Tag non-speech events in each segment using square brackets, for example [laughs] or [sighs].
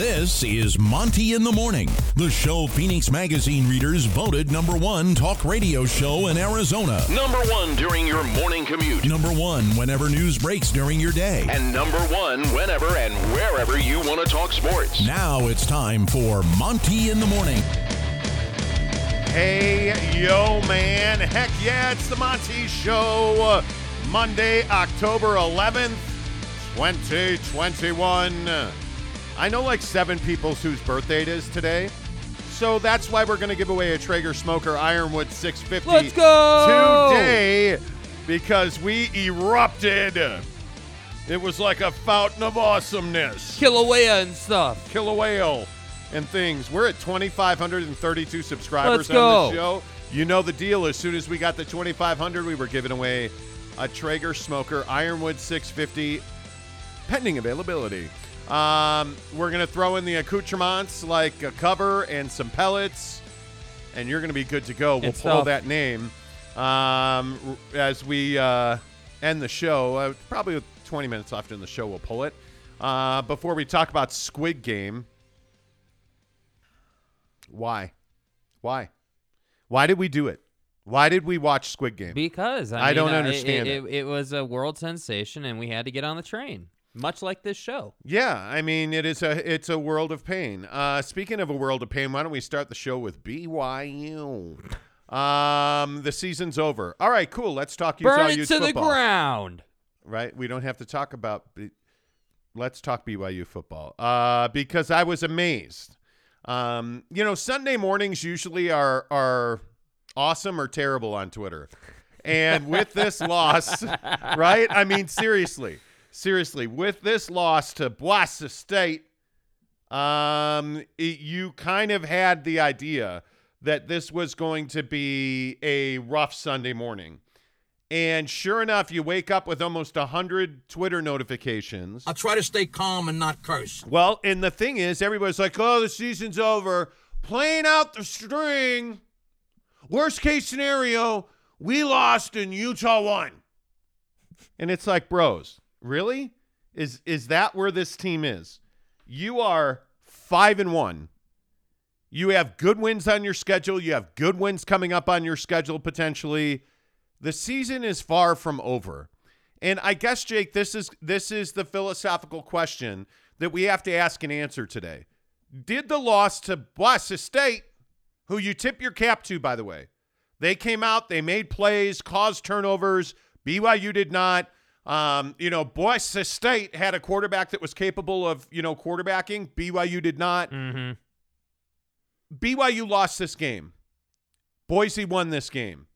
This is Monty in the Morning, the show Phoenix Magazine readers voted number one talk radio show in Arizona. Number one during your morning commute. Number one whenever news breaks during your day. And number one whenever and wherever you want to talk sports. Now it's time for Monty in the Morning. Hey, yo, man. Heck yeah, it's the Monty Show. Monday, October 11th, 2021. I know like seven people whose birthday it is today. So that's why we're going to give away a Traeger Smoker Ironwood 650 Let's go! today because we erupted. It was like a fountain of awesomeness. Kilauea and stuff. Kill a whale and things. We're at 2,532 subscribers Let's on the show. You know the deal. As soon as we got the 2,500, we were giving away a Traeger Smoker Ironwood 650, pending availability. Um, we're going to throw in the accoutrements like a cover and some pellets, and you're going to be good to go. We'll pull that name um, as we uh, end the show. Uh, probably with 20 minutes left in the show, we'll pull it. Uh, before we talk about Squid Game, why? Why? Why did we do it? Why did we watch Squid Game? Because I, I don't mean, uh, understand it, it, it was a world sensation, and we had to get on the train, much like this show. Yeah, I mean it is a it's a world of pain. Uh, speaking of a world of pain, why don't we start the show with BYU? Um, the season's over. All right, cool. Let's talk Utah Burn it to the ground. Right? We don't have to talk about. B- Let's talk BYU football. Uh, because I was amazed. Um, you know, Sunday mornings usually are are awesome or terrible on Twitter. And with this loss, [laughs] right? I mean, seriously, seriously, with this loss to Boise State, um, it- you kind of had the idea that this was going to be a rough Sunday morning. And sure enough, you wake up with almost 100 Twitter notifications. I try to stay calm and not curse. Well, and the thing is, everybody's like, oh, the season's over. Playing out the string. Worst case scenario, we lost and Utah won. And it's like, bros, really? Is is that where this team is? You are five and one. You have good wins on your schedule. You have good wins coming up on your schedule potentially. The season is far from over. And I guess Jake, this is this is the philosophical question that we have to ask and answer today. Did the loss to Boise State, who you tip your cap to, by the way, they came out, they made plays, caused turnovers. BYU did not. Um, you know, Boise State had a quarterback that was capable of, you know, quarterbacking. BYU did not. Mm-hmm. BYU lost this game. Boise won this game.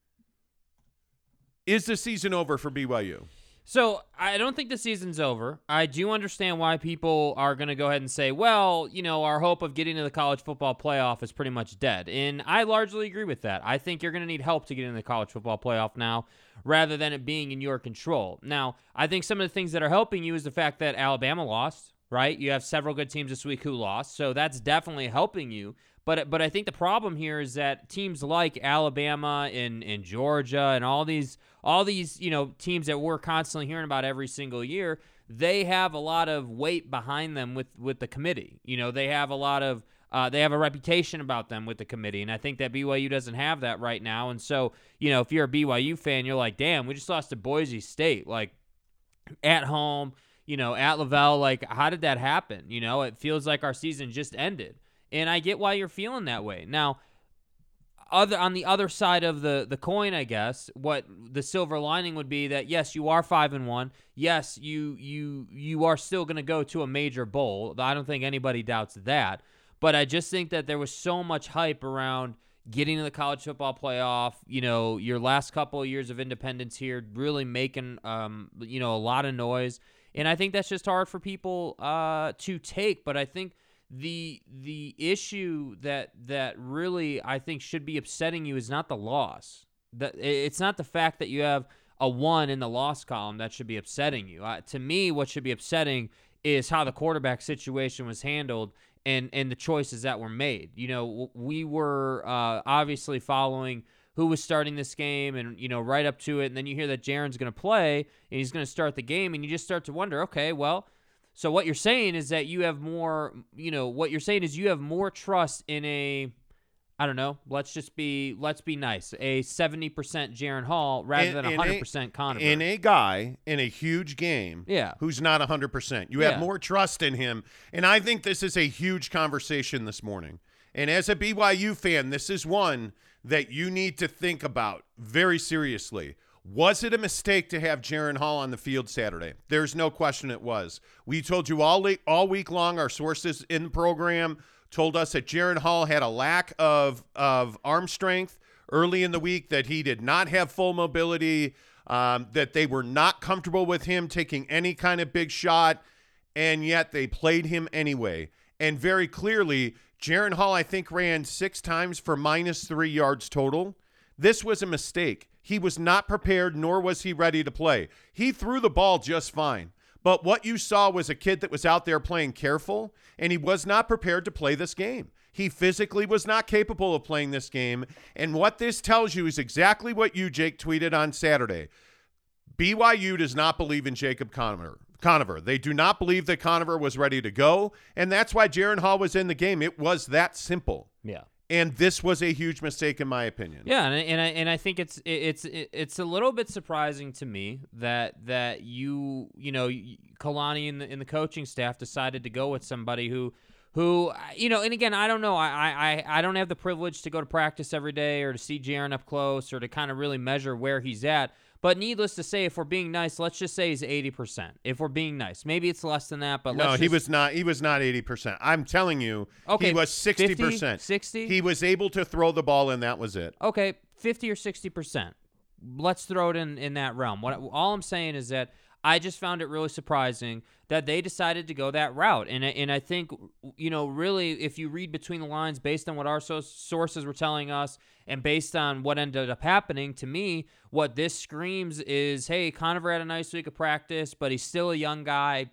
Is the season over for BYU? So I don't think the season's over. I do understand why people are going to go ahead and say, well, you know, our hope of getting to the college football playoff is pretty much dead. And I largely agree with that. I think you're going to need help to get in the college football playoff now rather than it being in your control. Now, I think some of the things that are helping you is the fact that Alabama lost, right? You have several good teams this week who lost. So that's definitely helping you. But but I think the problem here is that teams like Alabama and, and Georgia and all these all these you know teams that we're constantly hearing about every single year, they have a lot of weight behind them with with the committee. You know they have a lot of uh, they have a reputation about them with the committee, and I think that BYU doesn't have that right now. And so you know if you're a BYU fan, you're like, damn, we just lost to Boise State, like at home. You know, at LaVell, like, how did that happen? You know, it feels like our season just ended and I get why you're feeling that way. Now, other on the other side of the the coin, I guess, what the silver lining would be that yes, you are five and one. Yes, you you you are still going to go to a major bowl. I don't think anybody doubts that. But I just think that there was so much hype around getting to the college football playoff. You know, your last couple of years of independence here, really making um you know a lot of noise, and I think that's just hard for people uh to take. But I think the the issue that that really I think should be upsetting you is not the loss. That it's not the fact that you have a one in the loss column that should be upsetting you. Uh, to me, what should be upsetting is how the quarterback situation was handled and and the choices that were made. You know, we were uh, obviously following who was starting this game and you know right up to it and then you hear that Jaren's going to play and he's going to start the game and you just start to wonder, okay, well, So what you're saying is that you have more, you know, what you're saying is you have more trust in a I don't know. Let's just be let's be nice. A 70% Jaren Hall rather In- than 100% Conover. in a guy in a huge game Yeah. who's not 100%. You have more trust in him. And I think this is a huge conversation this morning. And as a BYU fan, this is one that you need to think about very seriously. Was it a mistake to have Jaren Hall on the field Saturday? There's no question it was. We told you all, le- all week long, our sources in the program told us that Jaren Hall had a lack of, of arm strength early in the week, that he did not have full mobility, um, that they were not comfortable with him taking any kind of big shot, and yet they played him anyway. And very clearly, Jaren Hall, I think, ran six times for minus three yards total. This was a mistake. He was not prepared, nor was he ready to play. He threw the ball just fine. But what you saw was a kid that was out there playing careful, and he was not prepared to play this game. He physically was not capable of playing this game. And what this tells you is exactly what you, Jake, tweeted on Saturday. BYU does not believe in Jacob Conover. Conover. They do not believe that Conover was ready to go, and that's why Jaren Hall was in the game. It was that simple. yeah. And this was a huge mistake, in my opinion. Yeah, and I- and I, and I think it's it's it's a little bit surprising to me that that you you know Kalani and the in the coaching staff decided to go with somebody who who you know and again I don't know I I I don't have the privilege to go to practice every day or to see Jaren up close or to kind of really measure where he's at. But needless to say, if we're being nice, let's just say he's eighty percent. If we're being nice, maybe it's less than that, but No, let's he was not. He was not eighty percent. I'm telling you, Okay, he was sixty percent. 60? He was able to throw the ball, and that was it. okay, 50 or 60%. Let's throw it in in that realm. What all I'm saying is that I just found it really surprising that they decided to go that route. And I- and I think you know, really if you read between the lines based on what our so- sources were telling us and based on what ended up happening to me, what this screams is, hey, Conover had a nice week of practice, but he's still a young guy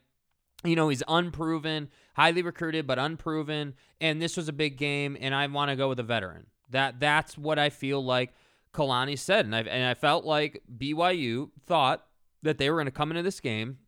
you know, he's unproven, highly recruited, but unproven. And this was a big game, and I want to go with a veteran. That that's what I feel like Kalani said, and I and I felt like BYU thought that they were going to come into this game,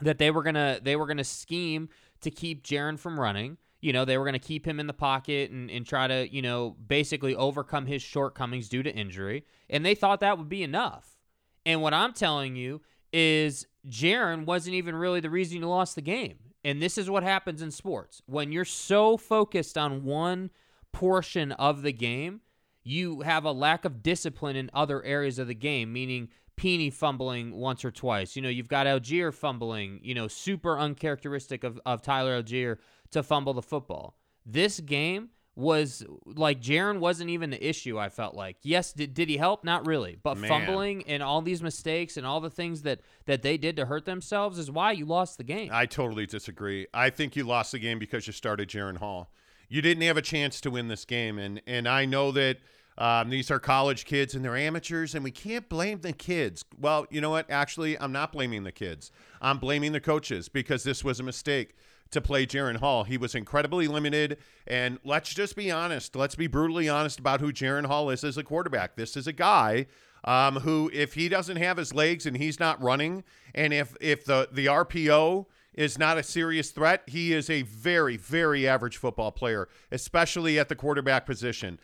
that they were gonna they were gonna scheme to keep Jaren from running. You know, they were going to keep him in the pocket and, and try to, you know, basically overcome his shortcomings due to injury. And they thought that would be enough. And what I'm telling you is Jaren wasn't even really the reason you lost the game. And this is what happens in sports. When you're so focused on one portion of the game, you have a lack of discipline in other areas of the game, meaning Peony fumbling once or twice. You know, you've got Allgeier fumbling, you know, super uncharacteristic of, of Tyler Allgeier to fumble the football. This game was like Jaren wasn't even the issue, I felt like. Yes, did, did he help? Not really. But Man. fumbling and all these mistakes and all the things that, that they did to hurt themselves is why you lost the game. I totally disagree. I think you lost the game because you started Jaren Hall. You didn't have a chance to win this game, and and I know that um, these are college kids and they're amateurs, and we can't blame the kids. Well, you know what? Actually, I'm not blaming the kids. I'm blaming the coaches because this was a mistake to play Jaren Hall. He was incredibly limited, and let's just be honest. Let's be brutally honest about who Jaren Hall is as a quarterback. This is a guy um, who, if he doesn't have his legs and he's not running, and if if the the RPO is not a serious threat, he is a very very average football player, especially at the quarterback position.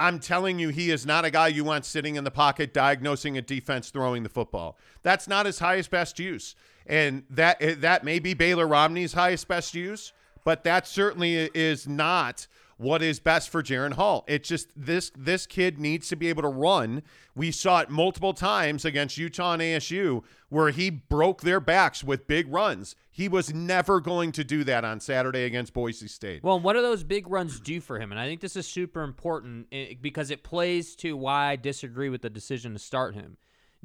I'm telling you, he is not a guy you want sitting in the pocket diagnosing a defense throwing the football. That's not his highest best use, and that eh, that may be Baylor Romney's highest best use, but that certainly is not what is best for Jaren Hall. It's just this this kid needs to be able to run. We saw it multiple times against Utah and ASU where he broke their backs with big runs. He was never going to do that on Saturday against Boise State. Well, what do those big runs do for him? And I think this is super important eh, because it plays to why I disagree with the decision to start him.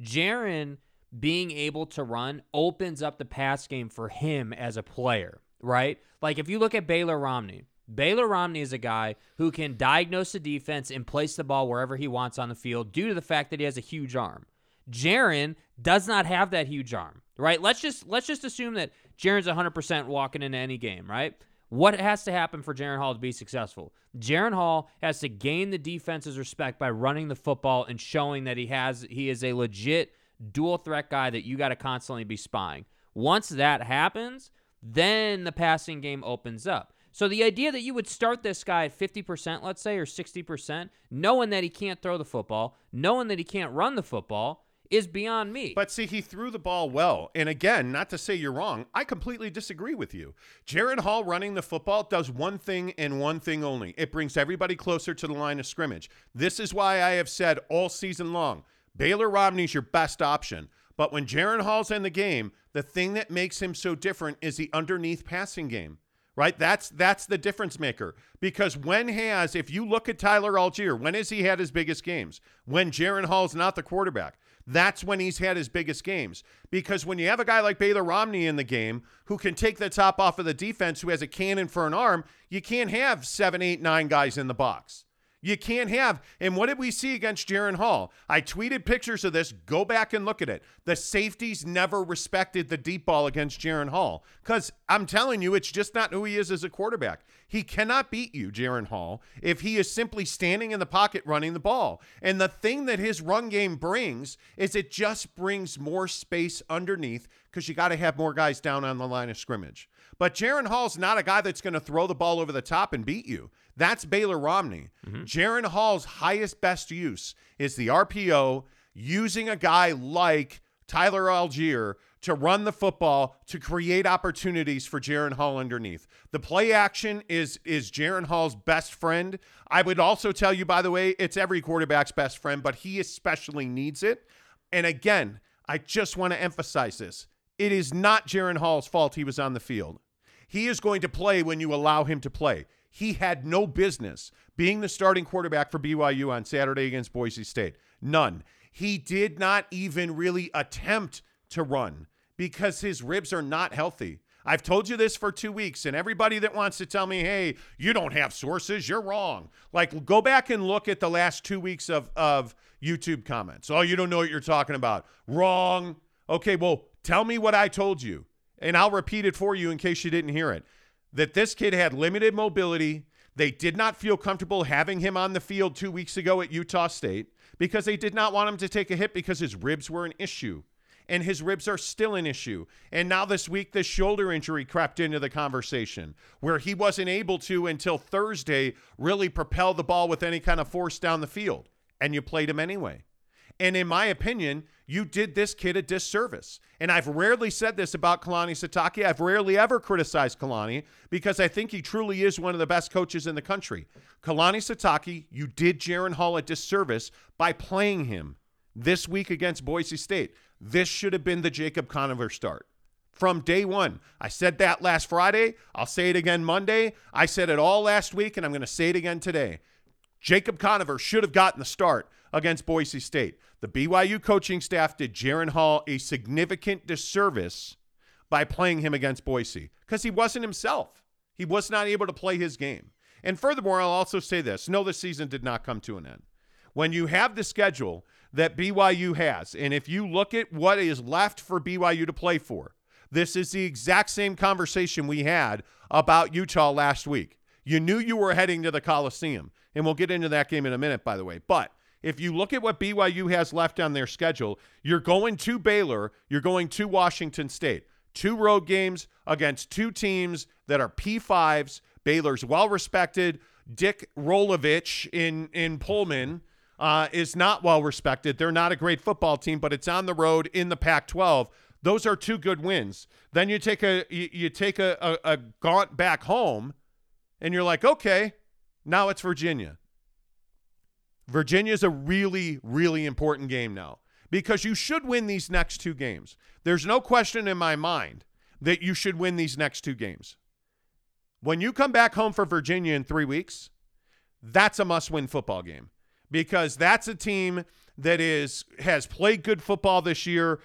Jaren being able to run opens up the pass game for him as a player, right? Like if you look at Baylor Romney, Baylor Romney is a guy who can diagnose the defense and place the ball wherever he wants on the field due to the fact that he has a huge arm. Jaren does not have that huge arm, right? Let's just let's just assume that Jaren's 100% walking into any game, right? What has to happen for Jaren Hall to be successful? Jaren Hall has to gain the defense's respect by running the football and showing that he has he is a legit dual threat guy that you got to constantly be spying. Once that happens, then the passing game opens up. So the idea that you would start this guy at 50%, let's say, or 60%, knowing that he can't throw the football, knowing that he can't run the football, is beyond me. But see, he threw the ball well. And again, not to say you're wrong, I completely disagree with you. Jaren Hall running the football does one thing and one thing only it brings everybody closer to the line of scrimmage. This is why I have said all season long Baylor Romney's your best option. But when Jaren Hall's in the game, the thing that makes him so different is the underneath passing game right? That's that's the difference maker. Because when has, if you look at Tyler Allgeier, when has he had his biggest games? When Jaren Hall's not the quarterback. That's when he's had his biggest games. Because when you have a guy like Baylor Romney in the game who can take the top off of the defense, who has a cannon for an arm, you can't have seven, eight, nine guys in the box. You can't have. And what did we see against Jaren Hall? I tweeted pictures of this. Go back and look at it. The safeties never respected the deep ball against Jaren Hall because I'm telling you, it's just not who he is as a quarterback. He cannot beat you, Jaren Hall, if he is simply standing in the pocket running the ball. And the thing that his run game brings is it just brings more space underneath because you got to have more guys down on the line of scrimmage. But Jaren Hall's not a guy that's going to throw the ball over the top and beat you. That's Baylor Romney. mm Jaren Hall's highest best use is the RPO, using a guy like Tyler Allgeier to run the football to create opportunities for Jaren Hall underneath. The play action is is Jaren Hall's best friend. I would also tell you, by the way, it's every quarterback's best friend, but he especially needs it. And again, I just want to emphasize this. It is not Jaren Hall's fault he was on the field. He is going to play when you allow him to play. He had no business being the starting quarterback for BYU on Saturday against Boise State. None. He did not even really attempt to run because his ribs are not healthy. I've told you this for two weeks, and everybody that wants to tell me, hey, you don't have sources, you're wrong. Like, go back and look at the last two weeks of, of YouTube comments. Oh, you don't know what you're talking about. Wrong. Okay, well, tell me what I told you, and I'll repeat it for you in case you didn't hear it that this kid had limited mobility. They did not feel comfortable having him on the field two weeks ago at Utah State because they did not want him to take a hit because his ribs were an issue. And his ribs are still an issue. And now this week, the shoulder injury crept into the conversation where he wasn't able to, until Thursday, really propel the ball with any kind of force down the field. And you played him anyway. And in my opinion, you did this kid a disservice. And I've rarely said this about Kalani Sitake. I've rarely ever criticized Kalani because I think he truly is one of the best coaches in the country. Kalani Sitake, you did Jaren Hall a disservice by playing him this week against Boise State. This should have been the Jacob Conover start from day one. I said that last Friday. I'll say it again Monday. I said it all last week, and I'm going to say it again today. Jacob Conover should have gotten the start against Boise State. The BYU coaching staff did Jaren Hall a significant disservice by playing him against Boise because he wasn't himself. He was not able to play his game. And furthermore, I'll also say this no, the season did not come to an end. When you have the schedule that BYU has, and if you look at what is left for BYU to play for, this is the exact same conversation we had about Utah last week. You knew you were heading to the Coliseum, and we'll get into that game in a minute, by the way. But if you look at what BYU has left on their schedule, you're going to Baylor, you're going to Washington State. Two road games against two teams that are P5s. Baylor's well respected. Dick Rolovich in in Pullman uh, is not well respected. They're not a great football team, but it's on the road in the Pac-12. Those are two good wins. Then you take a you, you take a, a, a gaunt back home, and you're like, okay, now it's Virginia. Virginia's a really, really important game now because you should win these next two games. There's no question in my mind that you should win these next two games. When you come back home for Virginia in three weeks, that's a must win football game because that's a team that is has played good football this year.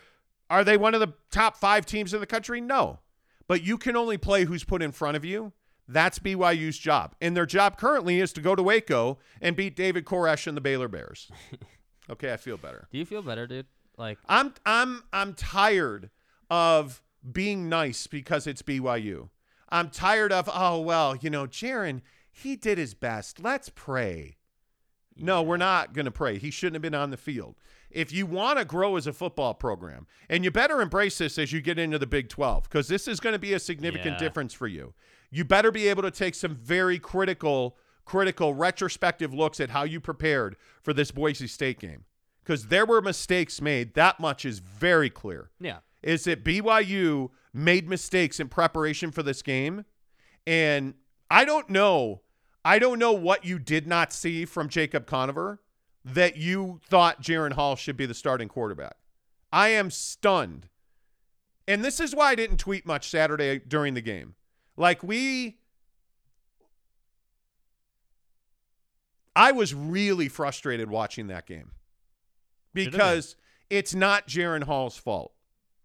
Are they one of the top five teams in the country? No. But you can only play who's put in front of you. That's BYU's job. And their job currently is to go to Waco and beat David Koresh and the Baylor Bears. [laughs] okay, I feel better. Do you feel better, dude? Like I'm I'm I'm tired of being nice because it's BYU. I'm tired of, oh well, you know, Jaren, he did his best. Let's pray. No, we're not going to pray. He shouldn't have been on the field. If you want to grow as a football program, and you better embrace this as you get into the Big 12, because this is going to be a significant Yeah. difference for you. You better be able to take some very critical, critical retrospective looks at how you prepared for this Boise State game. Because there were mistakes made. That much is very clear Yeah. is that BYU made mistakes in preparation for this game. And I don't know. I don't know what you did not see from Jacob Conover that you thought Jaren Hall should be the starting quarterback. I am stunned. And this is why I didn't tweet much Saturday during the game. Like we I was really frustrated watching that game Should have been. because it's not Jaren Hall's fault.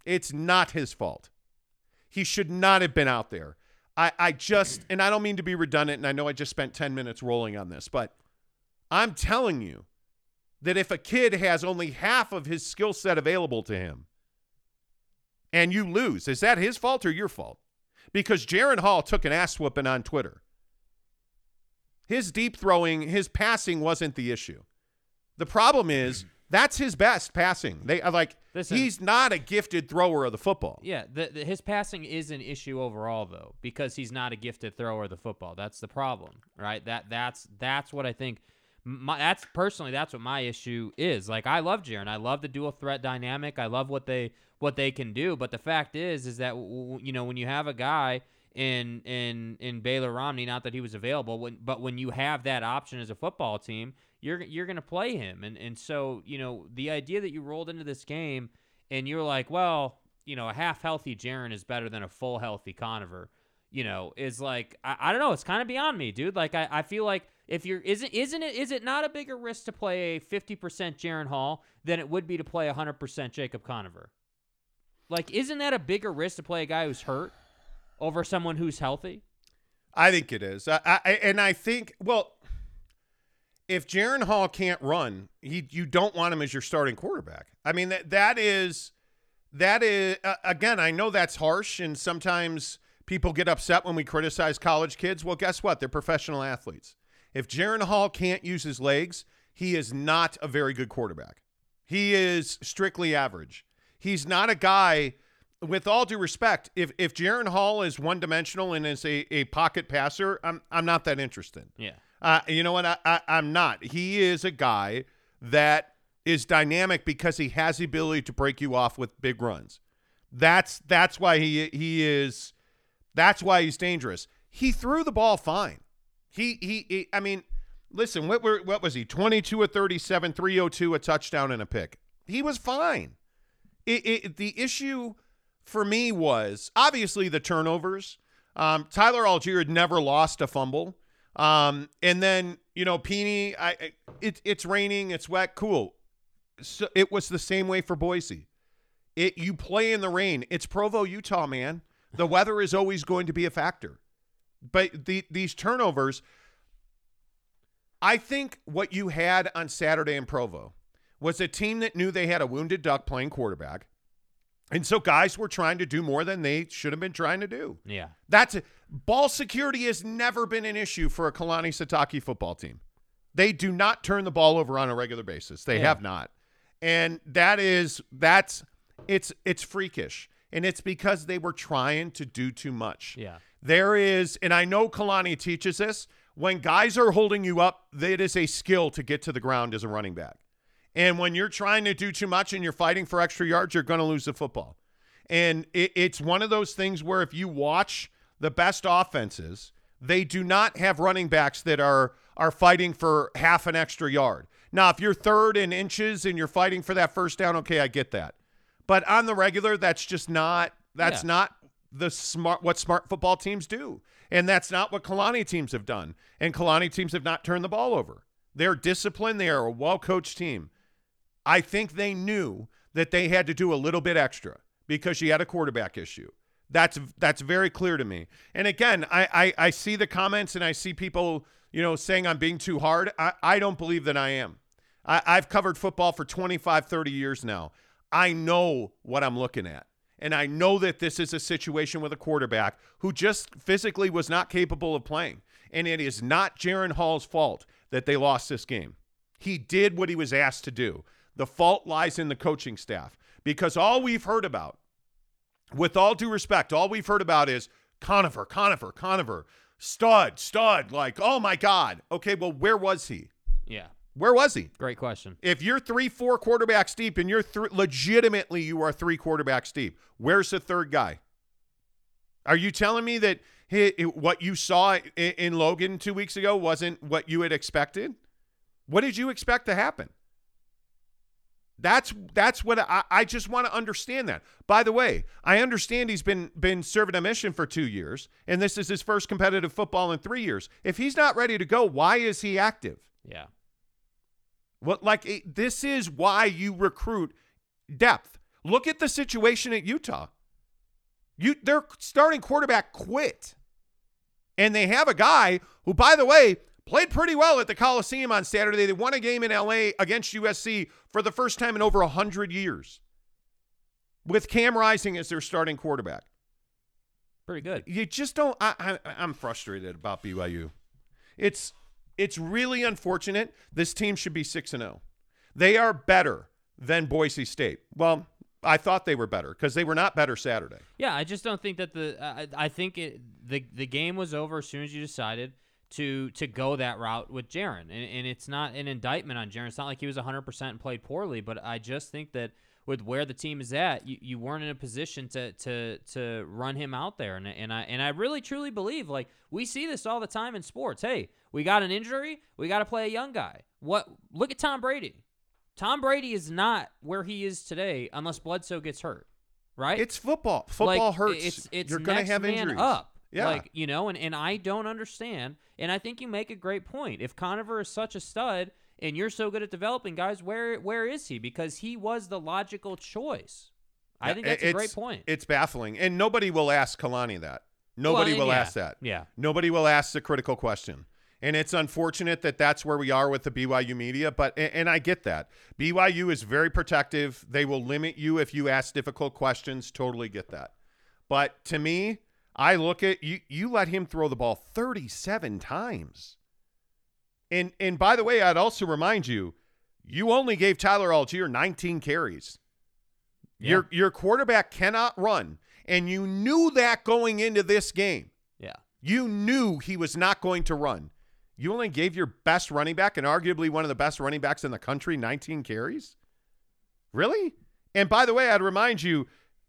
It's not his fault. He should not have been out there. I, I just, and I don't mean to be redundant, and I know I just spent 10 minutes rolling on this, but I'm telling you that if a kid has only half of his skill set available to him and you lose, is that his fault or your fault? Because Jaren Hall took an ass whooping on Twitter. His deep throwing, his passing wasn't the issue. The problem is [clears throat] that's his best passing. They are like Listen. he's not a gifted thrower of the football. Yeah, the, the, his passing is an issue overall though because he's not a gifted thrower of the football. That's the problem, right? That that's that's what I think. My, that's personally that's what my issue is. Like I love Jaren, I love the dual threat dynamic. I love what they what they can do. But the fact is, is that you know when you have a guy in in in Baylor Romney, not that he was available, when, but when you have that option as a football team, you're you're going to play him. And and so you know the idea that you rolled into this game and you're like, well, you know, a half healthy Jaren is better than a full healthy Conover. You know, is like I, I don't know. It's kind of beyond me, dude. Like I, I feel like if you're isn't isn't it is it not a bigger risk to play a fifty percent Jaren Hall than it would be to play hundred percent Jacob Conover? Like, isn't that a bigger risk to play a guy who's hurt over someone who's healthy? I think it is. I, I, and I think, well, if Jaren Hall can't run, he you don't want him as your starting quarterback. I mean that that is that is uh, again. I know that's harsh, and sometimes people get upset when we criticize college kids. Well, guess what? They're professional athletes. If Jaren Hall can't use his legs, he is not a very good quarterback. He is strictly average. He's not a guy. With all due respect, if if Jaren Hall is one dimensional and is a, a pocket passer, I'm I'm not that interested. Yeah. Uh, you know what? I, I, I'm not. He is a guy that is dynamic because he has the ability to break you off with big runs. That's that's why he he is. That's why he's dangerous. He threw the ball fine. He he. he I mean, listen. What were what was he? 22 or 37, 302, a touchdown and a pick. He was fine. It, it, the issue for me was obviously the turnovers. Um, Tyler Allgeier had never lost a fumble. Um, and then you know, Peony, I, I it, it's raining, it's wet, cool. So it was the same way for Boise. It you play in the rain. It's Provo, Utah, man. The weather is always going to be a factor. But the these turnovers, I think what you had on Saturday in Provo was a team that knew they had a wounded duck playing quarterback. And so guys were trying to do more than they should have been trying to do. Yeah. That's it. ball security has never been an issue for a Kalani Sitake football team. They do not turn the ball over on a regular basis. They Yeah. have not. And that is that's it's it's freakish. And it's because they were trying to do too much. Yeah. There is, and I know Kalani teaches this, when guys are holding you up, it is a skill to get to the ground as a running back. And when you're trying to do too much and you're fighting for extra yards, you're going to lose the football. And it, it's one of those things where if you watch the best offenses, they do not have running backs that are are fighting for half an extra yard. Now, if you're third in inches and you're fighting for that first down, okay, I get that. But on the regular, that's just not that's Yeah. not the smart what smart football teams do. And that's not what Kalani teams have done. And Kalani teams have not turned the ball over. They're disciplined, they are a well-coached team. I think they knew that they had to do a little bit extra because she had a quarterback issue. That's that's very clear to me. And again, I, I, I see the comments and I see people, you know, saying I'm being too hard. I, I don't believe that I am. I, I've covered football for 25, 30 years now. I know what I'm looking at. And I know that this is a situation with a quarterback who just physically was not capable of playing. And it is not Jaren Hall's fault that they lost this game. He did what he was asked to do. The fault lies in the coaching staff because all we've heard about, with all due respect, all we've heard about is Conover, Conover, Conover, stud, stud. Like, oh my God. Okay, well, where was he? Yeah. Where was he? Great question. If you're three, four quarterbacks deep, and you're th- legitimately you are three quarterbacks deep, where's the third guy? Are you telling me that he, what you saw in, in Logan two weeks ago wasn't what you had expected? What did you expect to happen? That's that's what I, I just want to understand that. By the way, I understand he's been been serving a mission for two years, and this is his first competitive football in three years. If he's not ready to go, why is he active? Yeah. What like it, this is why you recruit depth. Look at the situation at Utah. You their starting quarterback quit. And they have a guy who by the way played pretty well at the Coliseum on Saturday. They won a game in LA against USC for the first time in over 100 years. With Cam Rising as their starting quarterback. Pretty good. You just don't I, I I'm frustrated about BYU. It's it's really unfortunate. This team should be 6 and 0. They are better than Boise State. Well, I thought they were better because they were not better Saturday. Yeah, I just don't think that the I, I think it the the game was over as soon as you decided to to go that route with Jaren, and, and it's not an indictment on Jaren. It's not like he was 100 percent and played poorly, but I just think that with where the team is at, you, you weren't in a position to to to run him out there, and and I and I really truly believe like we see this all the time in sports. Hey, we got an injury, we got to play a young guy. What? Look at Tom Brady. Tom Brady is not where he is today unless Bledsoe gets hurt, right? It's football. Football like, hurts. It's it's You're going to have injuries. up. Yeah. Like, you know, and, and I don't understand. And I think you make a great point. If Conover is such a stud and you're so good at developing guys, where where is he? Because he was the logical choice. I think that's a great point. It's baffling, and nobody will ask Kalani that. Nobody and will yeah, ask that. yeah. Nobody will ask the critical question. And it's unfortunate that that's where we are with the BYU media, but and I get that. BYU is very protective. They will limit you if you ask difficult questions. Totally get that. But to me, I look at you you let him throw the ball 37 times. And and by the way, I'd also remind you, you only gave Tyler Allgeier 19 carries. Your your quarterback cannot run, and you knew that going into this game. yeah. You knew he was not going to run. You only gave your best running back and arguably one of the best running backs in the country 19 carries? Really? And by the way, I'd remind you,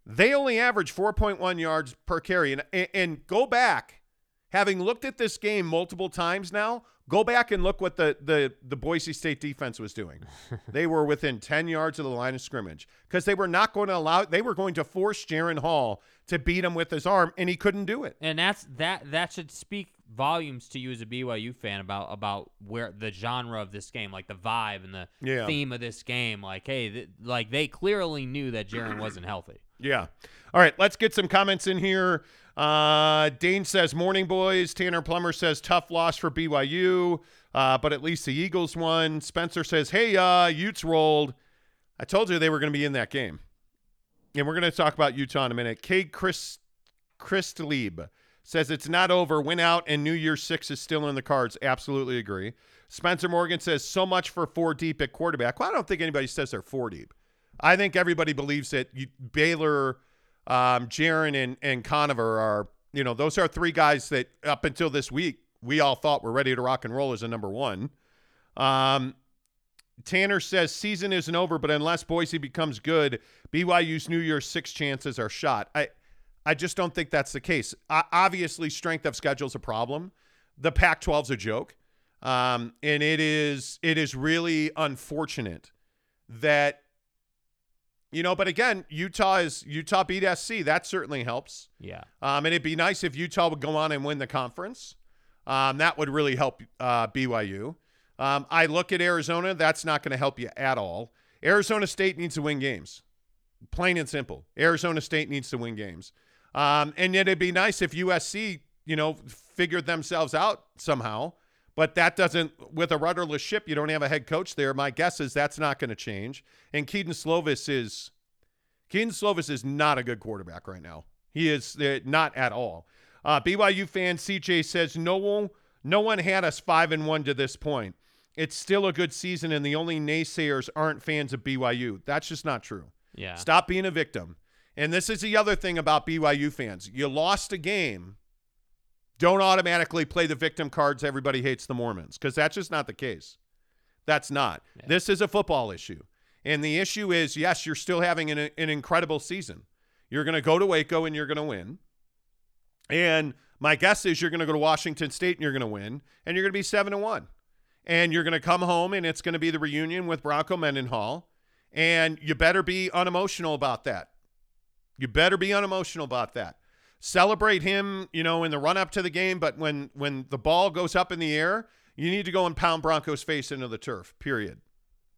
they only average 4.1 yards per carry. And, and, and go back, having looked at this game multiple times now, go back and look what the, the, the Boise State defense was doing. [laughs] they were within 10 yards of the line of scrimmage because they were not going to allow, they were going to force Jaren Hall to beat him with his arm, and he couldn't do it. And that's that that should speak volumes to you as a BYU fan about about where the genre of this game, like the vibe and the Yeah. theme of this game. Like, hey, th- like they clearly knew that Jaren wasn't healthy. Yeah. All right, let's get some comments in here. Uh, Dane says, Morning, boys. Tanner Plummer says, Tough loss for BYU, uh, but at least the Eagles won. Spencer says, Hey, uh, Utes rolled. I told you they were going to be in that game. And we're going to talk about Utah in a minute. Cade Chris, Christlieb says, It's not over. Win out, and New Year's Six is still in the cards. Absolutely agree. Spencer Morgan says, So much for four deep at quarterback. Well, I don't think anybody says they're four deep. I think everybody believes that you, Baylor, um, Jaren, and, and Conover are, you know, those are three guys that up until this week we all thought were ready to rock and roll as a number one. Um, Tanner says season isn't over, but unless Boise becomes good, BYU's New Year's six chances are shot. I, I just don't think that's the case. O- obviously, strength of schedule is a problem. The Pac-12's a joke, um, and it is it is really unfortunate that you know. But again, Utah is Utah beat SC. That certainly helps. Yeah. Um, and it'd be nice if Utah would go on and win the conference. Um, that would really help uh, BYU. Um, I look at Arizona. That's not going to help you at all. Arizona State needs to win games. Plain and simple. Arizona State needs to win games. Um, and yet it'd be nice if USC, you know, figured themselves out somehow. But that doesn't, with a rudderless ship, you don't have a head coach there. My guess is that's not going to change. And Kedon Slovis is, Kedon Slovis is not a good quarterback right now. He is uh, not at all. Uh, BYU fan CJ says no one, no one had us five and one to this point. it's still a good season, and the only naysayers aren't fans of BYU. That's just not true. Yeah. Stop being a victim. And this is the other thing about BYU fans. You lost a game. Don't automatically play the victim cards. Everybody hates the Mormons because that's just not the case. That's not. This is a football issue. And the issue is yes, you're still having an, an incredible season. You're going to go to Waco and you're going to win. And my guess is you're going to go to Washington State and you're going to win. And you're going to be 7 and 1. And you're going to come home and it's going to be the reunion with Bronco Mendenhall. And you better be unemotional about that. You better be unemotional about that. Celebrate him, you know, in the run up to the game, but when when the ball goes up in the air, you need to go and pound Bronco's face into the turf. Period.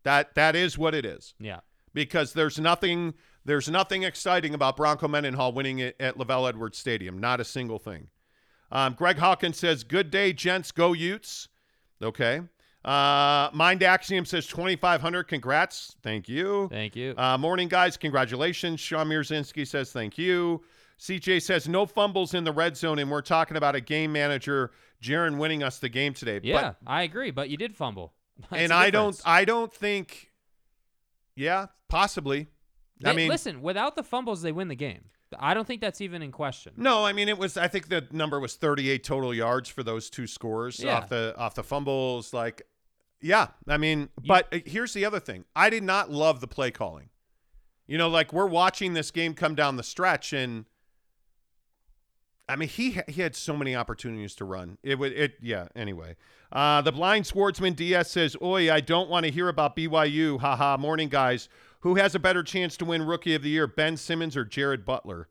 That that is what it is. Yeah. Because there's nothing there's nothing exciting about Bronco Mendenhall winning it at LaVell Edwards Stadium. Not a single thing. Um, Greg Hawkins says, "Good day, gents. Go Utes." Okay. Uh, Mind Axiom says 2,500. Congrats. Thank you. Thank you. Uh, morning, guys. Congratulations. Sean Mirzinski says thank you. CJ says no fumbles in the red zone, and we're talking about a game manager, Jaren, winning us the game today. yeah, I agree, but you did fumble. [laughs] That's and I don't. I don't think. Yeah, possibly. I mean, listen, without the fumbles, they win the game. I don't think that's even in question. No, I mean it was. I think the number was 38 total yards for those two scores Yeah. off the off the fumbles. Like, yeah, I mean, but uh, here's the other thing. I did not love the play calling. You know, like we're watching this game come down the stretch, and I mean he ha- he had so many opportunities to run. It would it yeah. Anyway, uh, the blind sportsman DS says, "Oi, I don't want to hear about BYU. Haha. Morning, guys. Who has a better chance to win Rookie of the Year, Ben Simmons or Jared Butler?"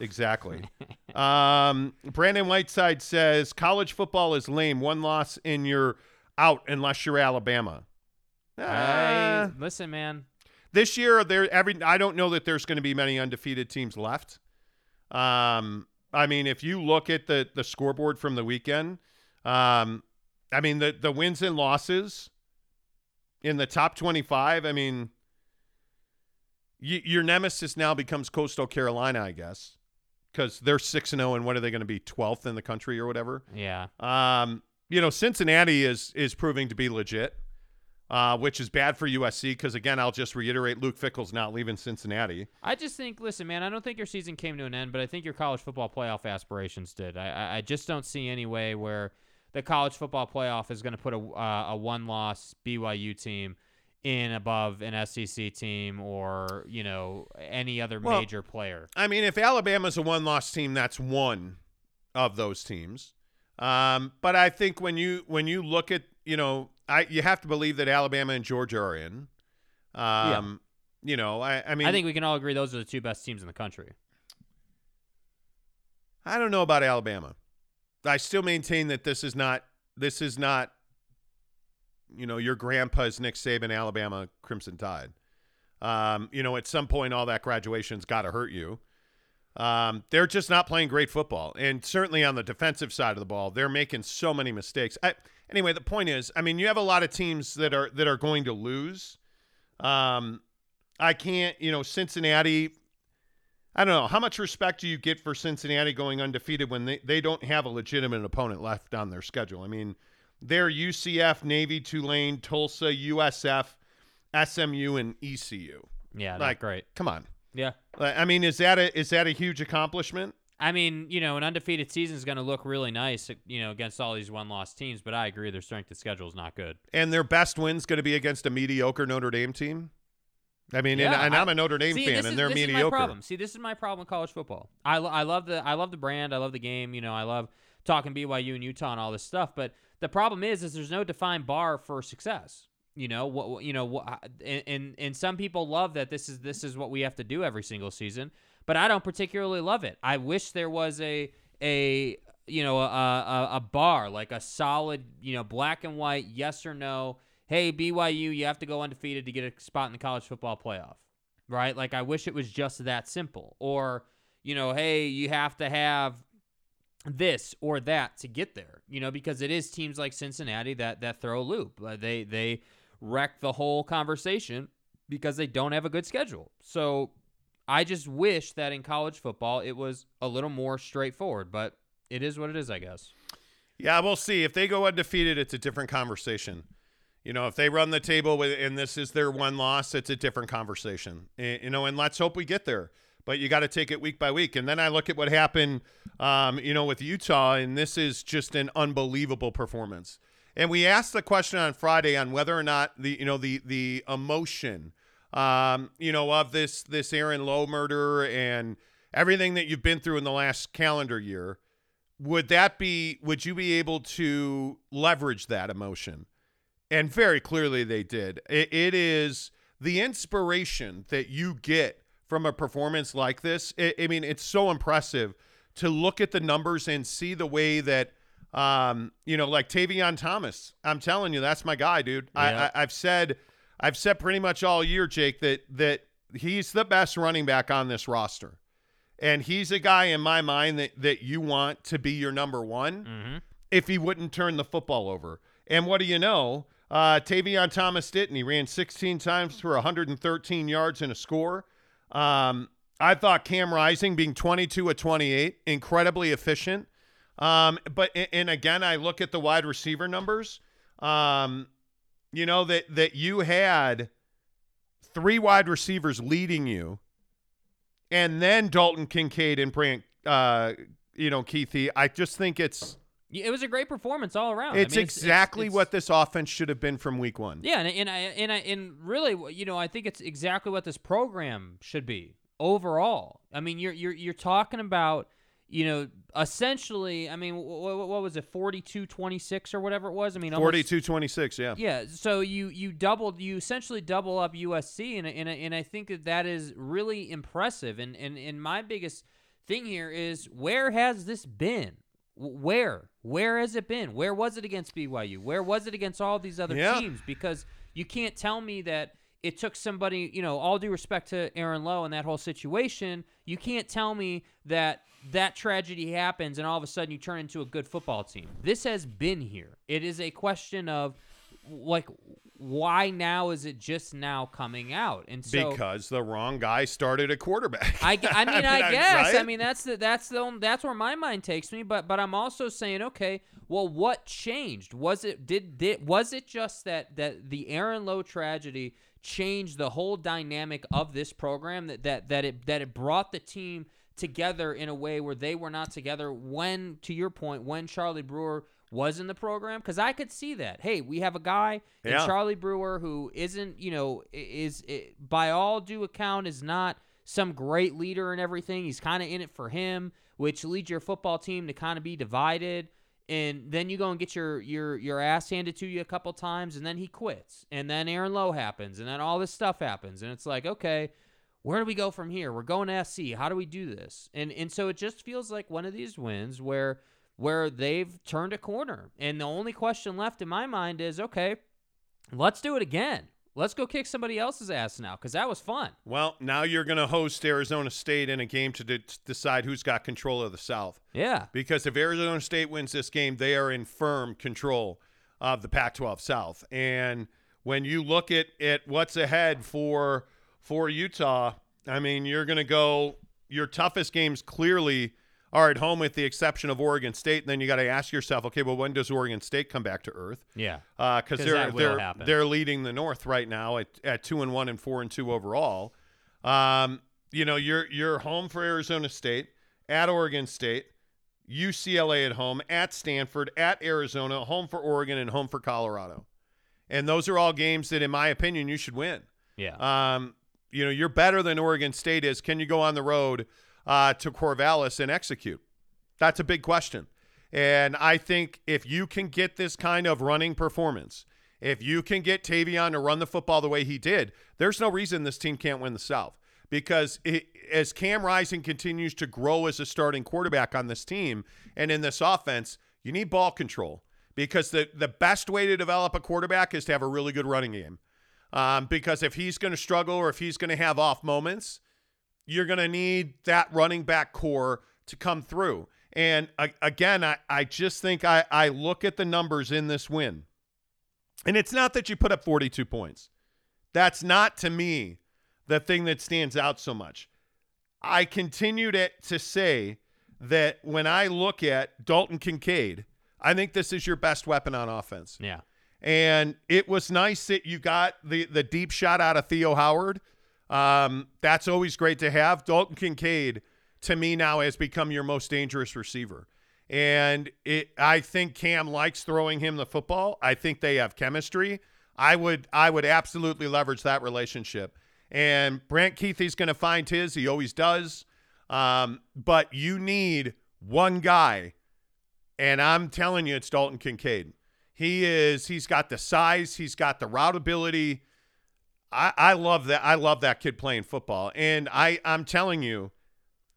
Exactly. [laughs] um, Brandon Whiteside says college football is lame. One loss and you're out unless you're Alabama. I, Uh, listen, man. this year, there every I don't know that there's going to be many undefeated teams left. Um, I mean, if you look at the the scoreboard from the weekend, um, I mean the the wins and losses in the top 25. I mean, y- your nemesis now becomes Coastal Carolina, I guess, because they're six and zero, and what are they going to be 12th in the country or whatever? Yeah. Um, you know, Cincinnati is is proving to be legit, uh, which is bad for USC because again, I'll just reiterate, Luke Fickell's not leaving Cincinnati. I just think, listen, man, I don't think your season came to an end, but I think your college football playoff aspirations did. I, I, just don't see any way where the college football playoff is going to put a, uh, a one-loss BYU team in above an SEC team or you know any other Well, major player. I mean, if Alabama's a one loss team, that's one of those teams. Um, but I think when you when you look at you know, I you have to believe that Alabama and Georgia are in. Um, you know, I, I mean, I think we can all agree those are the two best teams in the country. I don't know about Alabama. I still maintain that this is not this is not you know your grandpa's Nick Saban Alabama Crimson Tide. Um, you know, at some point, all that graduation's got to hurt you. Um, they're just not playing great football, and certainly on the defensive side of the ball, they're making so many mistakes. I, anyway, the point is, I mean, you have a lot of teams that are that are going to lose. Um, I can't, you know, Cincinnati. I don't know. How much respect do you get for Cincinnati going undefeated when they, they don't have a legitimate opponent left on their schedule? I mean, they're UCF, Navy, Tulane, Tulsa, USF, SMU, and ECU. Yeah, not Like, great. Come on. Yeah. I mean, is that a is that a huge accomplishment? I mean, you know, an undefeated season is going to look really nice, you know, against all these one-loss teams. But I agree, their strength of schedule is not good. And their best win's going to be against a mediocre Notre Dame team? I mean, and, Yeah, and I- I'm a Notre Dame See, fan, this and they're this mediocre. Is my problem. See, this is my problem with college football. I, lo- I love the I love the brand. I love the game. You know, I love talking BYU and Utah and all this stuff. But the problem is, is there's no defined bar for success. You know what? what- You know, what, and, and and some people love that this is this is what we have to do every single season. But I don't particularly love it. I wish there was a a you know a, a, a bar like a solid you know black and white yes or no. Hey BYU, you have to go undefeated to get a spot in the college football playoff right? Like I wish it was just that simple. Or, you know, hey, you have to have this or that to get there, you know, because it is teams like Cincinnati that that throw a loop. Uh, they they wreck the whole conversation because they don't have a good schedule. So I just wish that in college football it was a little more straightforward, but it is what it is, I guess. Yeah, we'll see. If they go undefeated, it's a different conversation. You know, if they run the table with, and this is their one loss, it's a different conversation. And, you know, and let's hope we get there. But you got to take it week by week. And then I look at what happened, um, you know, with Utah, and this is just an unbelievable performance. And we asked the question on Friday on whether or not the, you know, the the emotion, um, you know, of this this Aaron Lowe murder and everything that you've been through in the last calendar year, would that be? Would you be able to leverage that emotion? And very clearly they did. It, it is the inspiration that you get from a performance like this. I I mean, it's so impressive to look at the numbers and see the way that, um, you know, like Tavion Thomas. I'm telling you, that's my guy, dude. Yeah. I, I, I've said, I've said pretty much all year, Jake, that that he's the best running back on this roster, and he's a guy in my mind that that you want to be your number one Mm-hmm. if he wouldn't turn the football over. And what do you know? Uh, Tavion Thomas didn't. He ran 16 times for 113 yards and a score. Um, I thought Cam Rising being 22 at 28, incredibly efficient. Um, but and again, I look at the wide receiver numbers. Um, you know that that you had three wide receivers leading you, and then Dalton Kincaid and Britain, uh, you know Covey. I just think it's It was a great performance all around. I it's mean, exactly it's- what this offense should have been from week one. Yeah, and and I and I and really, you know, I think it's exactly what this program should be overall. I mean, you're you're you're talking about, you know, essentially. I mean, what, what was it, 42-26 or whatever it was? I mean, almost- 42 26, yeah. Yeah, so you you doubled you essentially double up USC, and and and I think that that is really impressive. And and and my biggest thing here is where has this been? Where where has it been? Where was it against BYU? Where was it against all these other Yeah. teams? Because you can't tell me that it took somebody, you know, all due respect to Aaron Lowe and that whole situation, you can't tell me that that tragedy happens and all of a sudden you turn into a good football team. This has been here. It is a question of like why now is it just now coming out? And so because the wrong guy started a quarterback. I, I [laughs] mean, I, guess. I right? mean, that's the that's the only, that's where my mind takes me. But but I'm also saying, okay, well, what changed? Was it did did was it just that that the Aaron Lowe tragedy changed the whole dynamic of this program? That that that it that it brought the team together in a way where they were not together when, to your point, when Charlie Brewer was in the program because I could see that. Hey, we have a guy in Charlie Brewer who isn't, you know, is, i by all due account is not some great leader and everything. He's kind of in it for him, which leads your football team to kind of be divided. And then you go and get your your your ass handed to you a couple times, and then he quits, and then Aaron Lowe happens, and then all this stuff happens, and it's like, okay, where do we go from here? We're going to SC. How do we do this? And and so it just feels like one of these wins where where they've turned a corner. And the only question left in my mind is, okay, let's do it again. Let's go kick somebody else's ass now because that was fun. Well, now you're going to host Arizona State in a game to de- decide who's got control of the South. Yeah. Because if Arizona State wins this game, they are in firm control of the Pac-12 South. And when you look at, at what's ahead for for Utah, I mean, you're going to go your toughest games clearly are at home with the exception of Oregon State. And then you got to ask yourself, okay, well, when does Oregon State come back to earth? Yeah. because 'Cause they're they're happen. they're leading the North right now at, at two and one and four and two overall. Um, you know, you're you're home for Arizona State, at Oregon State, UCLA at home, at Stanford, at Arizona, home for Oregon, and home for Colorado. And those are all games that, in my opinion, you should win. Yeah. Um, you know, you're better than Oregon State is. Can you go on the road uh, to Corvallis and execute? That's a big question. And I think if you can get this kind of running performance, if you can get Tavion to run the football the way he did, there's no reason this team can't win the South. Because it, as Cam Rising continues to grow as a starting quarterback on this team and in this offense, you need ball control. Because the, the best way to develop a quarterback is to have a really good running game. Um, because if he's going to struggle or if he's going to have off moments, you're going to need that running back core to come through. And uh, again, I, I just think I, I look at the numbers in this win. And it's not that you put up 42 points. That's not to me the thing that stands out so much. I continue to, to say that when I look at Dalton Kincaid, I think this is your best weapon on offense. yeah. And it was nice that you got the the deep shot out of Theo Howard. Um, that's always great to have. Dalton Kincaid, to me now, has become your most dangerous receiver. And it, I think Cam likes throwing him the football. I think they have chemistry. I would, I would absolutely leverage that relationship. And Britain Covey's going to find his. He always does. Um, but you need one guy, and I'm telling you, it's Dalton Kincaid. He is. He's got the size. He's got the route ability. I, I love that. I love that kid playing football. And I, I'm telling you,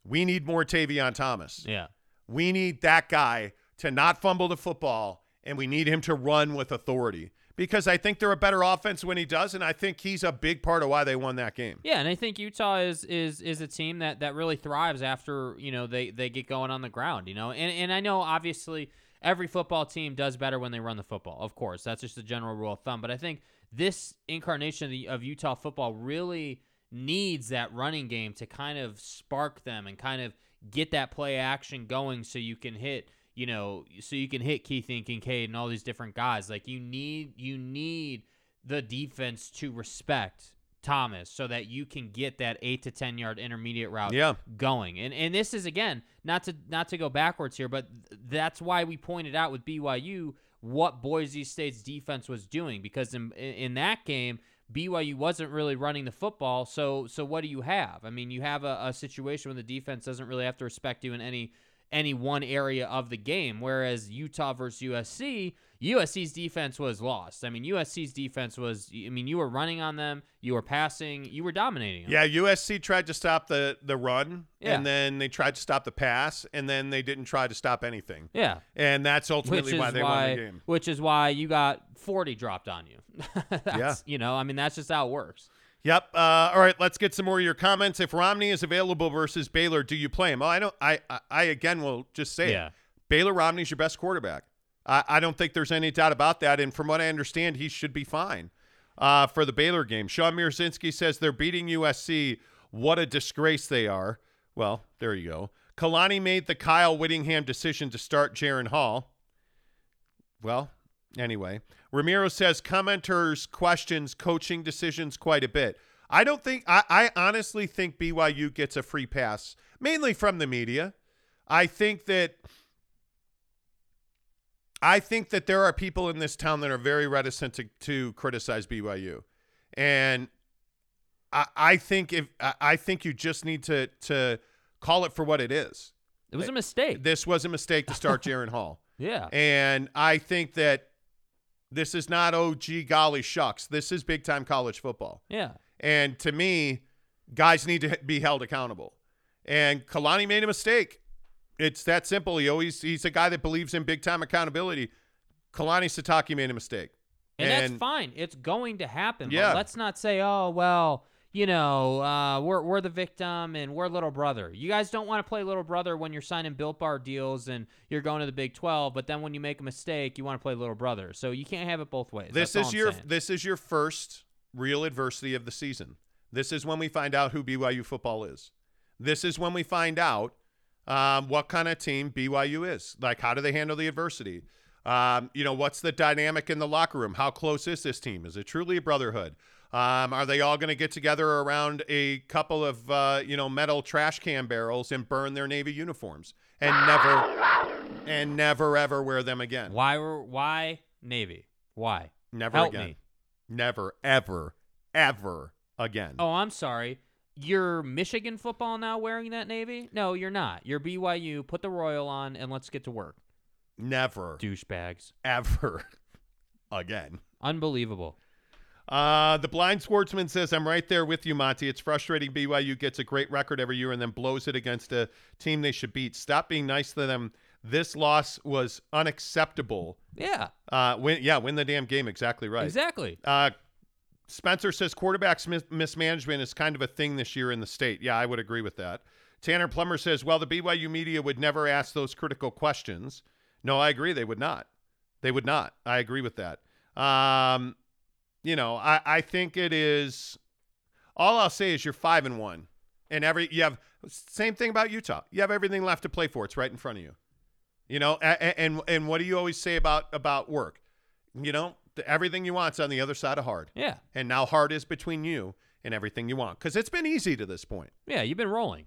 we need more Tavion Thomas. Yeah. We need that guy to not fumble the football, and we need him to run with authority because I think they're a better offense when he does, and I think he's a big part of why they won that game. Yeah, and I think Utah is is is a team that that really thrives after you know they they get going on the ground. You know, and and I know obviously every football team does better when they run the football. Of course, that's just a general rule of thumb. But I think this incarnation of, the, of Utah football really needs that running game to kind of spark them and kind of get that play action going so you can hit you know so you can hit Keith and Kincaid and all these different guys like you need you need the defense to respect Thomas so that you can get that 8 to 10 yard intermediate route Yeah. going and and this is again not to not to go backwards here but that's why we pointed out with BYU what Boise State's defense was doing because in in that game BYU wasn't really running the football. So so what do you have? I mean, you have a, a situation where the defense doesn't really have to respect you in any any one area of the game. Whereas Utah versus USC, USC's defense was lost. I mean, USC's defense was. I mean, you were running on them, you were passing, you were dominating. Them. Yeah, USC tried to stop the the run, Yeah. and then they tried to stop the pass, and then they didn't try to stop anything. Yeah. And that's ultimately why they why, won the game. which is why you got 40 dropped on you. [laughs] That's- You know, I mean, that's just how it works. Yep. Uh, all right, let's get some more of your comments. If Romney is available versus Baylor, do you play him? Oh, I don't. I I, I again will just say Yeah. it. Baylor Romney's your best quarterback. I, I don't think there's any doubt about that. And from what I understand, he should be fine uh, for the Baylor game. Sean Mirzinski says they're beating USC. What a disgrace they are. Well, there you go. Kalani made the Kyle Whittingham decision to start Jaren Hall. Well, anyway, Ramiro says commenters questions coaching decisions quite a bit. I don't think I, I honestly think BYU gets a free pass, mainly from the media. I think that I think that there are people in this town that are very reticent to, to criticize BYU. And I, I think if I, think you just need to to call it for what it is. It was a mistake. This was a mistake to start [laughs] Jaren Hall. yeah. And I think that this is not, oh, gee, golly shucks. This is big time college football. Yeah. And to me, guys need to be held accountable. And Kalani made a mistake. It's that simple. He always he's a guy that believes in big time accountability. Kalani Sitake made a mistake. And, that's fine. It's going to happen. Yeah. But let's not say, oh, well, you know, uh, we're, we're the victim and we're little brother. You guys don't want to play little brother when you're signing Built Bar deals and you're going to the Big 12, but then when you make a mistake, you want to play little brother. So you can't have it both ways. This That's is your saying. this is your first real adversity of the season. This is when we find out who BYU football is. This is when we find out um, what kind of team BYU is. Like, how do they handle the adversity? Um, you know, what's the dynamic in the locker room? How close is this team? Is it truly a brotherhood? Um, are they all going to get together around a couple of uh, you know metal trash can barrels and burn their navy uniforms and never and never ever wear them again? Why were why Navy? Why? Never Help again. me. Never, ever, ever again. Oh, I'm sorry. You're Michigan football now wearing that Navy? No, you're not. You're BYU. Put the Royal on and let's get to work. Never, Douchebags. ever [laughs] again. Unbelievable. Uh, the blind sportsman says, I'm right there with you, Monty. It's frustrating BYU gets a great record every year and then blows it against a team they should beat. Stop being nice to them. This loss was unacceptable. Yeah. Uh, win, yeah, win the damn game. Exactly right. Exactly. Uh, Spencer says quarterbacks mis- mismanagement is kind of a thing this year in the state. Yeah, I would agree with that. Tanner Plummer says, well, the BYU media would never ask those critical questions. No, I agree. They would not. They would not. I agree with that. Um, you know, I, I think it is. All I'll say is you're five and one, and every you have same thing about Utah. You have everything left to play for. It's right in front of you. You know, and and, and what do you always say about about work? You know, everything you want's on the other side of hard. Yeah. And now hard is between you and everything you want because it's been easy to this point. Yeah, you've been rolling.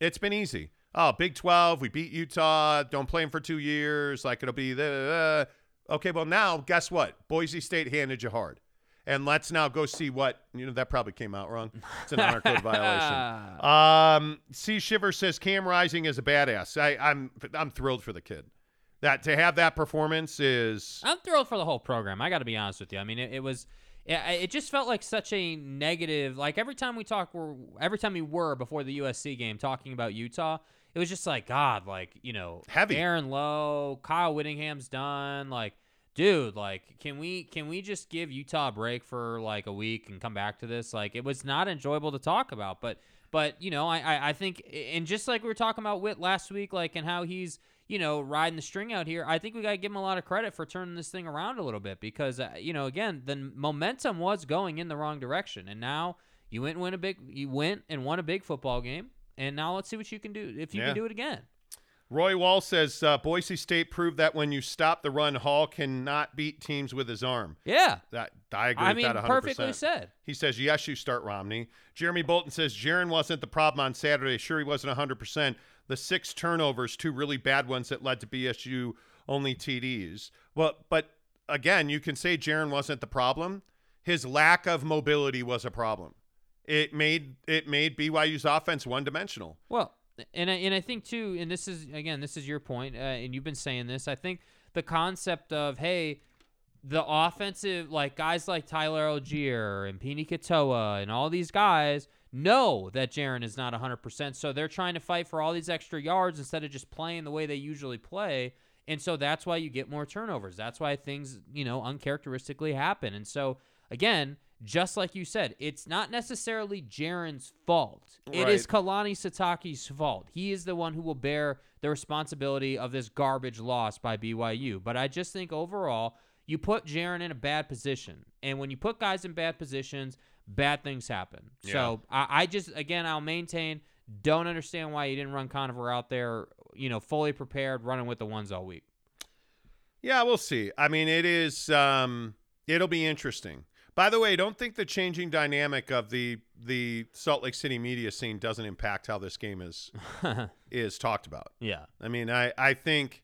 It's been easy. Oh, Big 12, we beat Utah. Don't play them for two years. Like it'll be the. Uh, okay, well, now, guess what? Boise State handed you hard. And let's now go see what. You know, that probably came out wrong. It's an honor code violation. [laughs] Um, C. Shiver says Cam Rising is a badass. I, I'm, I'm thrilled for the kid. That to have that performance is. I'm thrilled for the whole program. I got to be honest with you. I mean, it, it was, it, it just felt like such a negative. Like every time we talk, we're every time we were before the USC game talking about Utah, it was just like God, like you know, Heavy. Aaron Lowe, Kyle Whittingham's done. Like, dude, like, can we can we just give Utah a break for like a week and come back to this? Like, it was not enjoyable to talk about, but but you know, I I, I think, and just like we were talking about Whit last week, like, and how he's you know, riding the string out here, I think we got to give him a lot of credit for turning this thing around a little bit because, uh, you know, again, the momentum was going in the wrong direction. And now you went and win a big, you went and won a big football game. And now let's see what you can do if you Yeah. can do it again. Roy Wall says uh, Boise State proved that when you stop the run, Hall cannot beat teams with his arm. Yeah. That I agree I with mean, that 100%. perfectly said. He says, yes, you start Romney. Jeremy Bolton says, Jaren wasn't the problem on Saturday. Sure, he wasn't 100%. The six turnovers, two really bad ones that led to BSU only TDs. Well, but again, you can say Jaren wasn't the problem. His lack of mobility was a problem. It made it made BYU's offense one dimensional. Well, and I, and I think too, and this is again, this is your point, uh, and you've been saying this. I think the concept of hey, the offensive like guys like Tyler Allgeier and Pini Katoa and all these guys know that Jaren is not 100%, so they're trying to fight for all these extra yards instead of just playing the way they usually play. And so that's why you get more turnovers. That's why things, you know, uncharacteristically happen. And so again, just like you said, it's not necessarily Jaren's fault. It is Kalani Sitake's fault. He is the one who will bear the responsibility of this garbage loss by BYU. But I just think overall, you put Jaren in a bad position. And when you put guys in bad positions, bad things happen. So I, I just, again, I'll maintain, don't understand why you didn't run Conover out there, you know, fully prepared, running with the ones all week. Yeah, we'll see. I mean, it is um it'll be interesting. By the way, don't think the changing dynamic of the the Salt Lake City media scene doesn't impact how this game is [laughs] is talked about. Yeah. I mean, I I think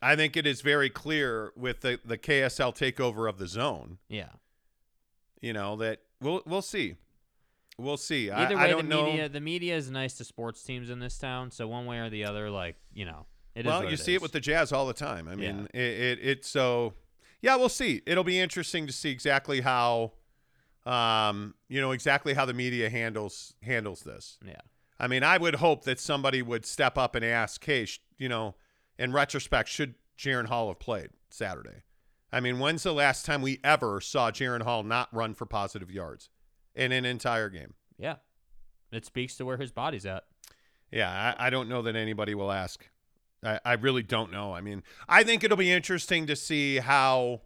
I think it is very clear with the the KSL takeover of the zone, Yeah. you know, that we'll we'll see. We'll see. I, Either way, I don't the know. media the media is nice to sports teams in this town, so one way or the other, like you know, it is. well, you see is. it with the Jazz all the time. I mean, it, it it's so yeah, we'll see. It'll be interesting to see exactly how um, you know, exactly how the media handles handles this. yeah. I mean, I would hope that somebody would step up and ask, "Hey, you know, in retrospect, should Jaren Hall have played Saturday?" I mean, when's the last time we ever saw Jaren Hall not run for positive yards in an entire game? Yeah. It speaks to where his body's at. Yeah, I, I don't know that anybody will ask. I, I really don't know. I mean, I think it'll be interesting to see how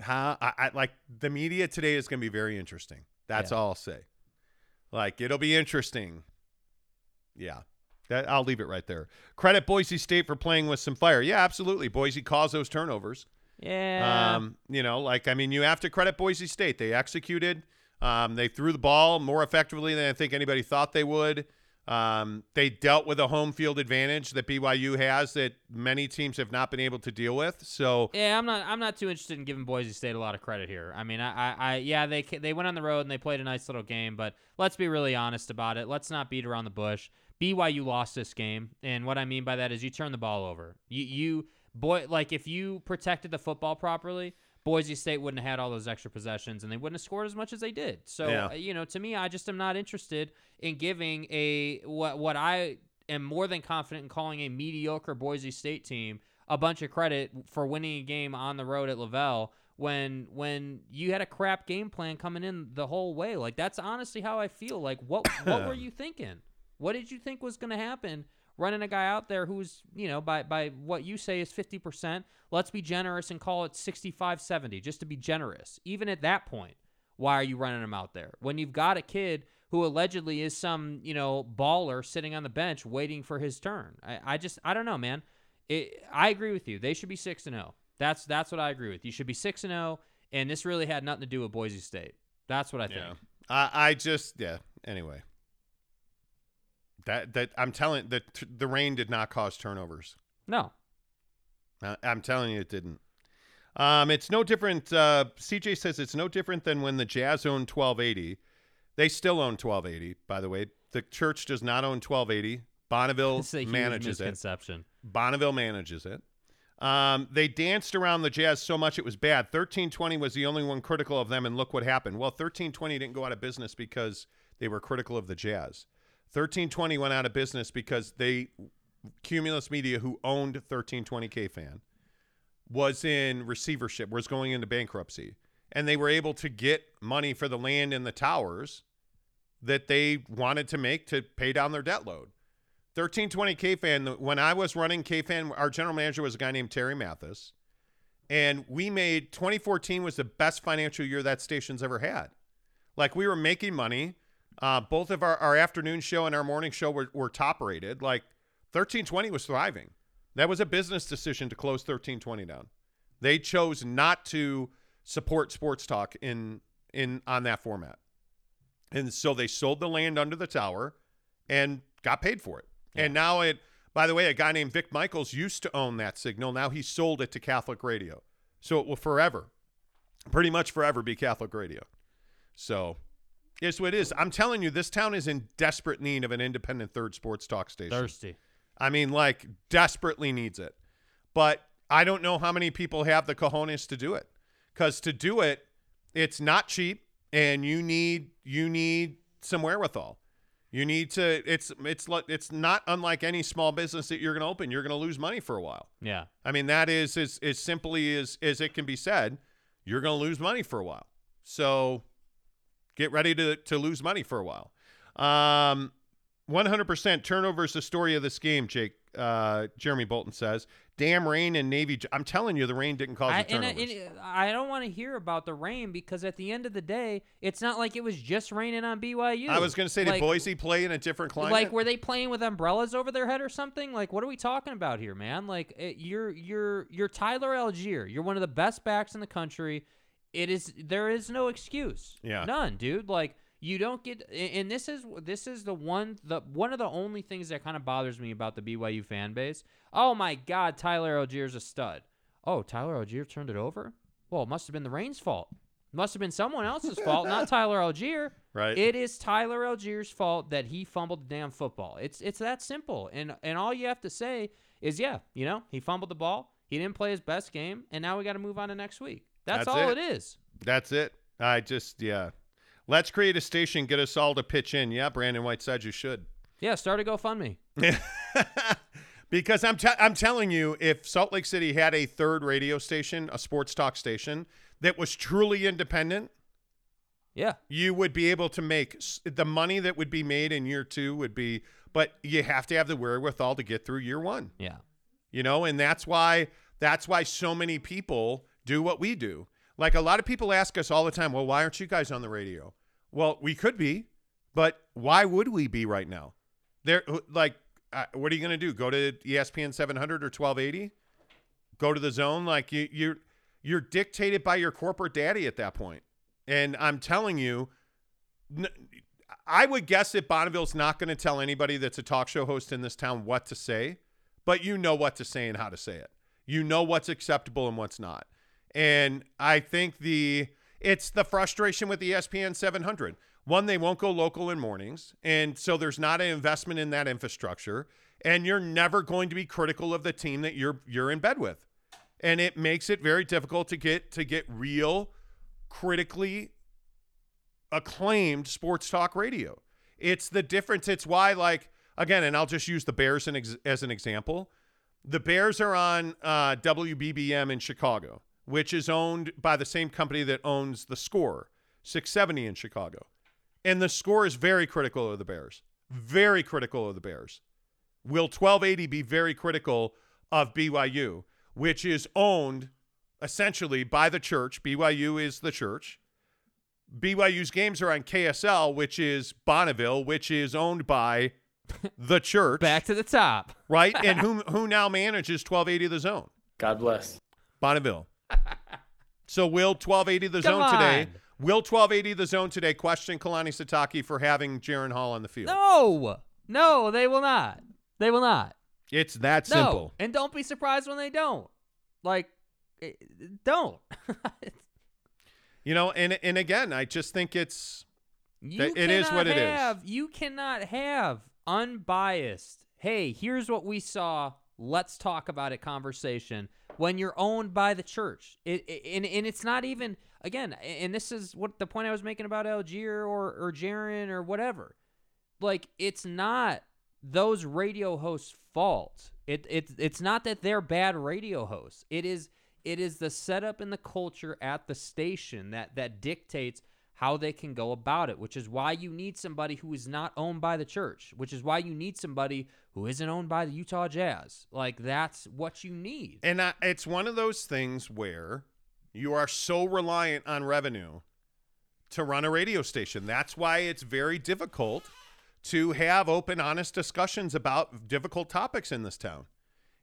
how I, I like the media today is going to be very interesting. That's Yeah. all I'll say. Like it'll be interesting. Yeah. That I'll leave it right there. Credit Boise State for playing with some fire. Yeah, absolutely. Boise caused those turnovers. Yeah. Um, you know, like I mean, you have to credit Boise State. They executed. Um, they threw the ball more effectively than I think anybody thought they would. Um, they dealt with a home field advantage that BYU has that many teams have not been able to deal with. So yeah, I'm not. I'm not too interested in giving Boise State a lot of credit here. I mean, I, I, I yeah, they they went on the road and they played a nice little game, but let's be really honest about it. Let's not beat around the bush. BYU lost this game, and what I mean by that is you turn the ball over. You, you boy, like if you protected the football properly, Boise State wouldn't have had all those extra possessions, and they wouldn't have scored as much as they did. So, Yeah. uh, you know, to me, I just am not interested in giving a what what I am more than confident in calling a mediocre Boise State team a bunch of credit for winning a game on the road at LaVell when when you had a crap game plan coming in the whole way. Like that's honestly how I feel. Like what what were [clears throat] you thinking? What did you think was going to happen? Running a guy out there who's, you know, by by what you say is 50%, let's be generous and call it 65 70 just to be generous. Even at that point, why are you running him out there? When you've got a kid who allegedly is some, you know, baller sitting on the bench waiting for his turn. I, I just I don't know, man. It, I agree with you. They should be 6 and 0. That's that's what I agree with. You should be six and zero, and this really had nothing to do with Boise State. That's what I think. Yeah. I, I just yeah. Anyway, that that I'm telling that the rain did not cause turnovers. No, I'm telling you, it didn't. Um, it's no different. Uh, CJ says it's no different than when the Jazz owned 1280. They still own 1280, by the way. The church does not own 1280. Bonneville [laughs] it's a huge manages it. misconception. Bonneville manages it. Um, they danced around the Jazz so much it was bad. 1320 was the only one critical of them, and look what happened. Well, 1320 didn't go out of business because they were critical of the Jazz. 1320 went out of business because they, Cumulus Media, who owned 1320K fan, was in receivership, was going into bankruptcy. And they were able to get money for the land and the towers that they wanted to make to pay down their debt load. 1320 K fan, when I was running K fan, our general manager was a guy named Terry Mathis. And we made 2014 was the best financial year that station's ever had. Like we were making money. Uh, both of our, our afternoon show and our morning show were, were top rated. Like 1320 was thriving. That was a business decision to close 1320 down. They chose not to support sports talk in in on that format. And so they sold the land under the tower and got paid for it. And now it by the way, a guy named Vic Michaels used to own that signal. Now he sold it to Catholic Radio. So it will forever, pretty much forever be Catholic Radio. So it's what it is. I'm telling you, this town is in desperate need of an independent third sports talk station. Thirsty. I mean, like desperately needs it. But I don't know how many people have the cojones to do it. Because to do it, it's not cheap, and you need you need some wherewithal. You need to. It's it's like it's not unlike any small business that you're going to open. You're going to lose money for a while. Yeah. I mean, that is as as simply as as it can be said. You're going to lose money for a while. So get ready to to lose money for a while. Um, 100% turnover is the story of this game. Jake uh, Jeremy Bolton says, "Damn rain and Navy." j- I'm telling you, the rain didn't cause I, the I, turnovers. and I don't want to hear about the rain because at the end of the day, it's not like it was just raining on BYU. I was going to say, did Boise play in a different climate? Like, were they playing with umbrellas over their head or something? Like, what are we talking about here, man? Like, it, you're you're you're Tyler Allgeier. You're one of the best backs in the country. It is there is no excuse. Yeah. none, dude. Like, you don't get. And this is this is the one the one of the only things that kind of bothers me about the BYU fan base. Oh my God, Tyler Allgeier's a stud. Oh, Tyler Allgeier turned it over. Well, it must have been the rain's fault. Must have been someone else's fault, not [laughs] Tyler Allgeier. Right. It is Tyler Allgeier's fault that he fumbled the damn football. It's it's that simple. And and all you have to say is, yeah, you know, he fumbled the ball. He didn't play his best game, and now we got to move on to next week. That's, That's all it. it is. That's it. I just yeah. Let's create a station. Get us all to pitch in. Yeah, Brandon Whiteside, you should. Yeah, start a GoFundMe. [laughs] because I'm te- I'm telling you, if Salt Lake City had a third radio station, a sports talk station that was truly independent, Yeah, you would be able to make s- the money that would be made in year two would be. But you have to have the wherewithal to get through year one. yeah. you know and that's why that's why so many people do what we do like a lot of people ask us all the time well why aren't you guys on the radio well we could be but why would we be right now there like uh, what are you going to do go to espn 700 or 1280 go to the zone like you you're you're dictated by your corporate daddy at that point. and i'm telling you I would guess that Bonneville's not going to tell anybody that's a talk show host in this town what to say, but you know what to say and how to say it. You know what's acceptable and what's not. And I think the it's the frustration with ESPN 700. One, they won't go local in mornings, and so there's not an investment in that infrastructure, and you're never going to be critical of the team that you're you're in bed with. And it makes it very difficult to get to get real critically acclaimed sports talk radio. It's the difference. It's why, like, again, and I'll just use the Bears as an example. The Bears are on uh, WBBM in Chicago, which is owned by the same company that owns the Score, 670 in Chicago. And the Score is very critical of the Bears, very critical of the Bears. Will 1280 be very critical of BYU, which is owned essentially by the church? BYU is the church. BYU's games are on KSL, which is Bonneville, which is owned by [laughs] the church, Back to the top. right? And [laughs] who who now manages 1280 The Zone? God bless. Bonneville. So will 1280 the Come zone today. Will 1280 the zone today question Kalani Sitake for having Jaren Hall on the field? No, no, they will not. They will not. It's that No, simple. and don't be surprised when they don't. Like, eh, don't. [laughs] You know, and and again, I just think it's You it is what it is. have, You cannot have unbiased. Hey, here's what we saw. Let's talk about it. Conversation when you're owned by the church. It, it- and and it's not even again. And this is what the point I was making about Allgeier or or Jaren or whatever. Like it's not those radio hosts' fault. It it's it's not that they're bad radio hosts. It is it is the setup and the culture at the station that that dictates how they can go about it, which is why you need somebody who is not owned by the church, which is why you need somebody who isn't owned by the Utah Jazz. Like that's what you need. and I, it's one of those things where you are so reliant on revenue to run a radio station. That's why it's very difficult to have open, honest discussions about difficult topics in this town.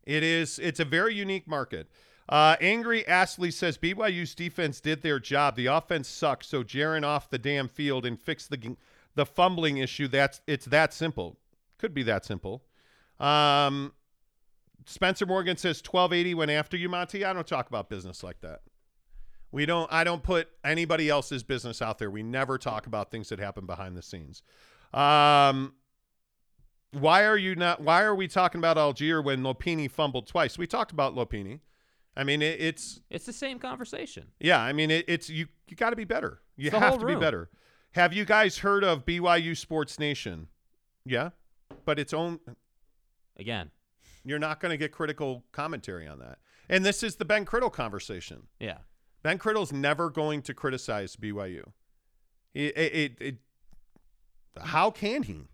It is. It's a very unique market. Uh, Angry Astley says BYU's defense did their job. The offense sucks, so Jaren off the damn field and fix the the fumbling issue. That's it's that simple. Could be that simple. Um, Spencer Morgan says 1280 went after you, Monty. I don't talk about business like that. We don't. I don't put anybody else's business out there. We never talk about things that happen behind the scenes. Um, why are you not? Why are we talking about Allgeier when Lopini fumbled twice? We talked about Lopini. I mean, it, it's It's the same conversation. yeah. I mean, it, it's you. You got to be better. You It's have to be better. Have you guys heard of BYU Sports Nation? Yeah, but its own. Again, You're not going to get critical commentary on that. And this is the Ben Criddle conversation. yeah. Ben Criddle's never going to criticize BYU. It, it, it, it- how can he?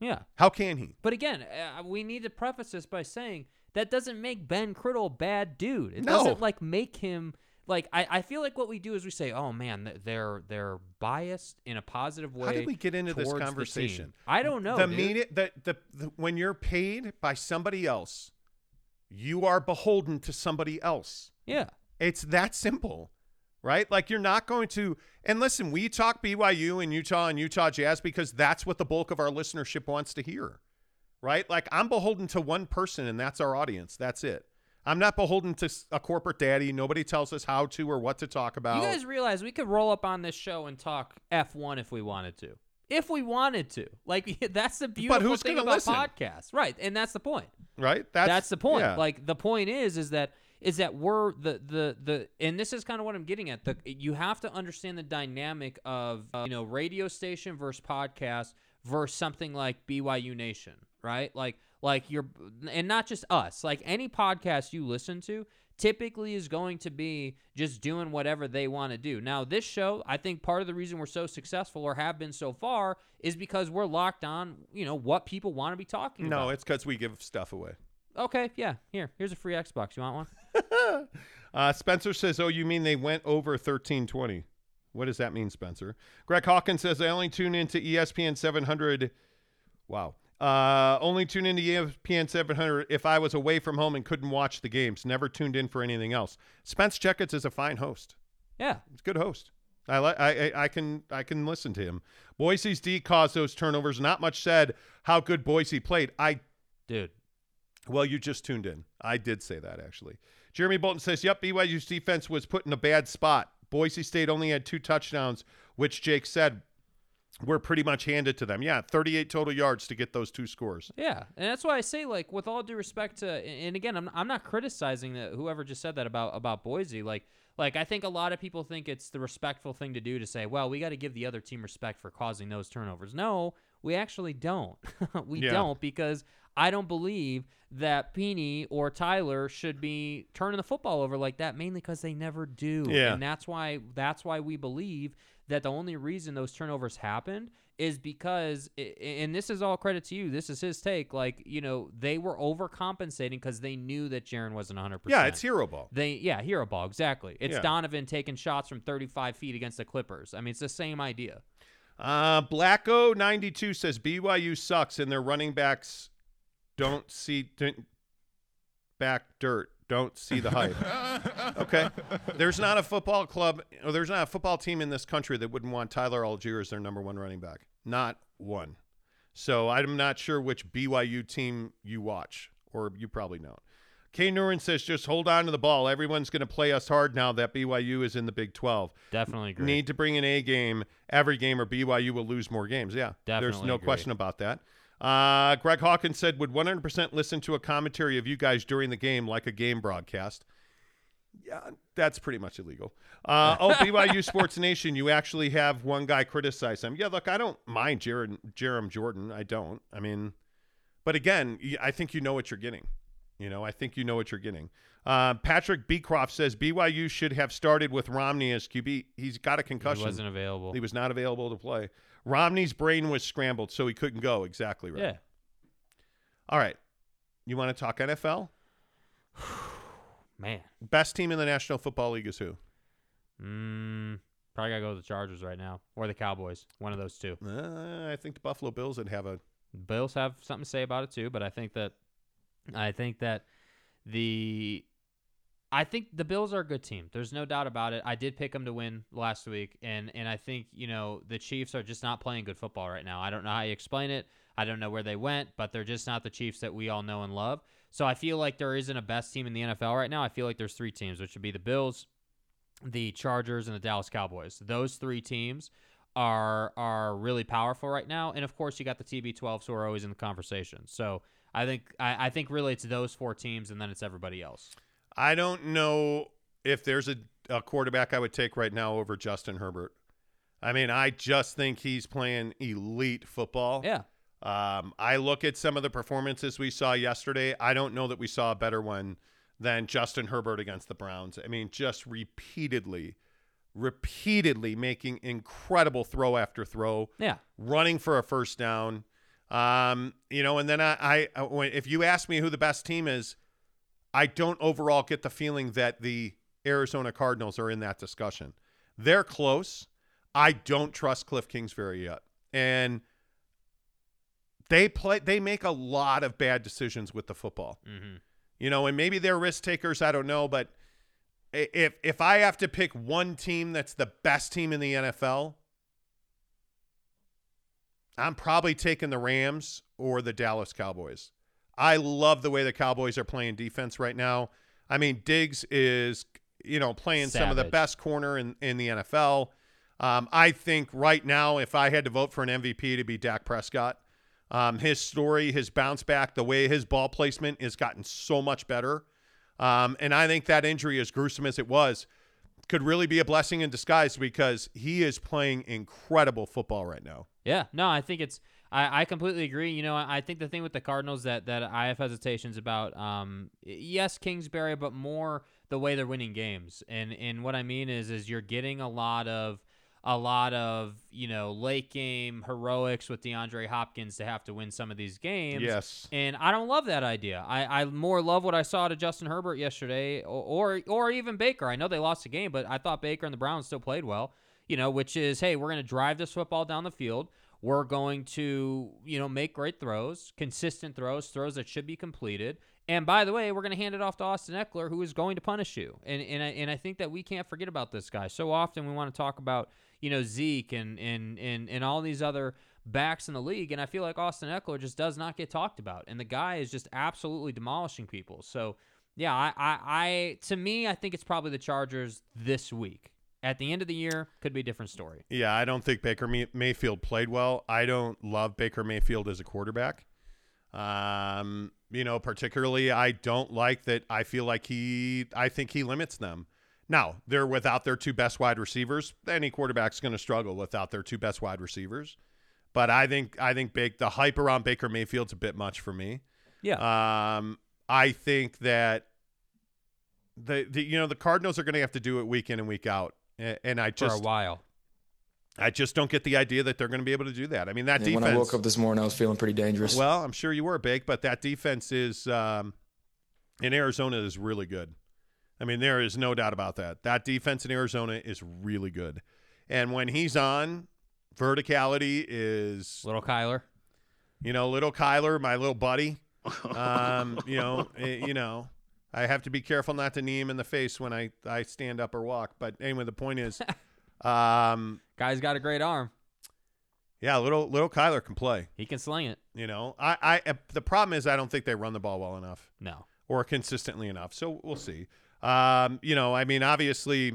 Yeah. How can he? But again, uh, we need to preface this by saying that doesn't make Ben Criddle a bad dude. It No. doesn't like make him like I, I feel like what we do is we say, "Oh man, they're they're biased in a positive way." How did we get into this conversation? I don't know. the dude. mean the, the the when you're paid by somebody else, you are beholden to somebody else. Yeah. It's that simple, right? Like you're not going to. And listen, we talk BYU and Utah and Utah Jazz because that's what the bulk of our listenership wants to hear, right? Like I'm beholden to one person, and that's our audience. That's it. I'm not beholden to a corporate daddy. Nobody tells us how to or what to talk about. You guys realize we could roll up on this show and talk F1 if we wanted to. If we wanted to. [laughs] Like [laughs] that's the beautiful who's thing about listen? podcasts. Right. And that's the point. right? That's, the point. yeah. Like the point is is that is that we're the the the and this is kind of what I'm getting at. The you have to understand the dynamic of uh, you know radio station versus podcast versus something like BYU Nation, right? Like like you're and not just us. Like any podcast you listen to typically is going to be just doing whatever they want to do. Now, this show, I think part of the reason we're so successful or have been so far is because we're locked on, you know, what people want to be talking about. no, it's because we give stuff away. Okay, yeah. Here, here's a free Xbox. You want one? [laughs] Uh, Spencer says, "Oh, you mean they went over 1320? What does that mean, Spencer?" Greg Hawkins says, "I only tune into ESPN 700. Wow, uh, only tune into ESPN 700 if I was away from home and couldn't watch the games. Never tuned in for anything else." Spence Checketts is a fine host. Yeah. He's a good host. I like. I, I I can I can listen to him. Boise's D caused those turnovers. Not much said how good Boise played. I Dude. well, you just tuned in. I did say that actually. Jeremy Bolton says, "Yep, BYU's defense was put in a bad spot. Boise State only had two touchdowns, which Jake said were pretty much handed to them. Yeah, 38 total yards to get those two scores. Yeah, and that's why I say, like, with all due respect to, and again, I'm, I'm not criticizing that whoever just said that about about Boise. Like, like I think a lot of people think it's the respectful thing to do to say, well, we got to give the other team respect for causing those turnovers. No, we actually don't. [laughs] we Yeah. don't because I don't believe that Pini or Tyler should be turning the football over like that, mainly because they never do. Yeah. and that's why that's why we believe that the only reason those turnovers happened is because and this is all credit to you this is his take like you know they were overcompensating because they knew that Jaren wasn't 100% Yeah, it's hero ball. they yeah hero ball exactly it's Yeah. Donovan taking shots from 35 feet against the Clippers I mean it's the same idea Uh, Blacko 92 says BYU sucks and their running backs don't see back dirt. Don't see the hype. [laughs] okay, there's not a football club or there's not a football team in this country that wouldn't want Tyler Allgeier as their number one running back. Not one. So I'm not sure which BYU team you watch, or you probably don't. Kay Nurin says, just hold on to the ball. Everyone's going to play us hard now that BYU is in the Big 12. Definitely agree. Need to bring an A game every game, or BYU will lose more games. Yeah, Definitely there's no agree. question about that. Uh, Greg Hawkins said, would 100% listen to a commentary of you guys during the game like a game broadcast. Yeah, that's pretty much illegal. Uh, [laughs] oh, BYU Sports Nation, you actually have one guy criticize them. Yeah, look, I don't mind Jared, Jerem Jordan. I don't. I mean, but again, I think you know what you're getting. You know, I think you know what you're getting. Uh, Patrick Beecroft says BYU should have started with Romney as QB. He's got a he concussion. wasn't available. He was not available to play. Romney's brain was scrambled, so he couldn't go. Exactly right. Yeah. All right. You want to talk NFL? [sighs] Man. Best team in the National Football League is who? Mm, probably gotta go with the Chargers right now, or the Cowboys. One of those two. Uh, I think the Buffalo Bills would have a. Bills have something to say about it too, but I think that I think that the I think the Bills are a good team. There's no doubt about it. I did pick them to win last week, and and I think you know the Chiefs are just not playing good football right now. I don't know how you explain it. I don't know where they went, but they're just not the Chiefs that we all know and love. So I feel like there isn't a best team in the NFL right now. I feel like there's three teams, which would be the Bills, the Chargers, and the Dallas Cowboys. Those three teams are are really powerful right now, and of course you got the TB12s who are always in the conversation. So I think I, I think really it's those four teams, and then it's everybody else. I don't know if there's a, a quarterback I would take right now over Justin Herbert. I mean, I just think he's playing elite football. Yeah, Um, I look at some of the performances we saw yesterday. I don't know that we saw a better one than Justin Herbert against the Browns. I mean, just repeatedly, repeatedly making incredible throw after throw, yeah, running for a first down. Um, you know, and then I, I, when, if you ask me who the best team is, I don't overall get the feeling that the Arizona Cardinals are in that discussion. They're close. I don't trust Cliff Kingsbury yet, and they play. They make a lot of bad decisions with the football. hmm You know, and maybe they're risk takers. I don't know, but if if I have to pick one team that's the best team in the NFL, I'm probably taking the Rams or the Dallas Cowboys. I love the way the Cowboys are playing defense right now. I mean, Diggs is, you know, playing some of the best corner in, in the NFL. Um, I think right now, if I had to vote for an MVP, to be Dak Prescott. Um, his story, his bounce back, the way his ball placement has gotten so much better. Um, and I think that injury, as gruesome as it was, could really be a blessing in disguise because he is playing incredible football right now. Yeah, no, I think it's. I, I completely agree. You know, I I think the thing with the Cardinals that that I have hesitations about. Um, yes, Kingsbury, but more the way they're winning games. And and what I mean is, is you're getting a lot of a lot of you know late game heroics with DeAndre Hopkins to have to win some of these games. Yes. And I don't love that idea. I, I more love what I saw to Justin Herbert yesterday, or, or or even Baker. I know they lost the game, but I thought Baker and the Browns still played well. You know, which is hey, we're going to drive this football down the field. We're going to you know make great throws, consistent throws, throws that should be completed. And by the way, we're going to hand it off to Austin Ekeler, who is going to punish you. And and I, and I think that we can't forget about this guy. So often we want to talk about you know Zeke and and and and all these other backs in the league, and I feel like Austin Ekeler just does not get talked about, and the guy is just absolutely demolishing people. So yeah, I I, I to me I think it's probably the Chargers this week. At the end of the year, could be a different story. Yeah, I don't think Baker May- Mayfield played well. I don't love Baker Mayfield as a quarterback. Um, you know, particularly I don't like that. I feel like he, I think he limits them. Now they're without their two best wide receivers. Any quarterback's going to struggle without their two best wide receivers. But I think I think big the hype around Baker Mayfield's a bit much for me. Yeah, Um, I think that the, the you know the Cardinals are going to have to do it week in and week out, and, and I for just a while. I just don't get the idea that they're going to be able to do that. I mean, that Yeah, defense. when I woke up this morning, I was feeling pretty dangerous. well, I'm sure you were big, but that defense is um, in Arizona is really good. I mean, there is no doubt about that. That defense in Arizona is really good, and when he's on, verticality is Little Kyler. you know little Kyler, my little buddy. Um, you know, eh, you know, I have to be careful not to knee him in the face when I, I stand up or walk. But anyway, the point is, [laughs] um, Guy's got a great arm. yeah, little little Kyler can play. He can sling it. You know, I, I uh, the problem is I don't think they run the ball well enough No. or consistently enough. So we'll see. Um, you know, I mean, obviously,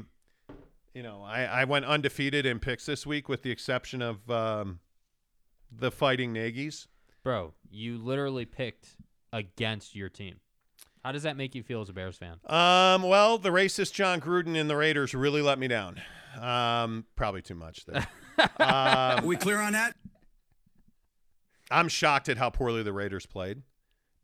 you know, I, I went undefeated in picks this week with the exception of um, the Fighting Nagy's. Bro, you literally picked against your team. How does that make you feel as a Bears fan? Um, well, the racist Jon Gruden and the Raiders really let me down. Um, probably too much there. [laughs] um, we clear on that? I'm shocked at how poorly the Raiders played.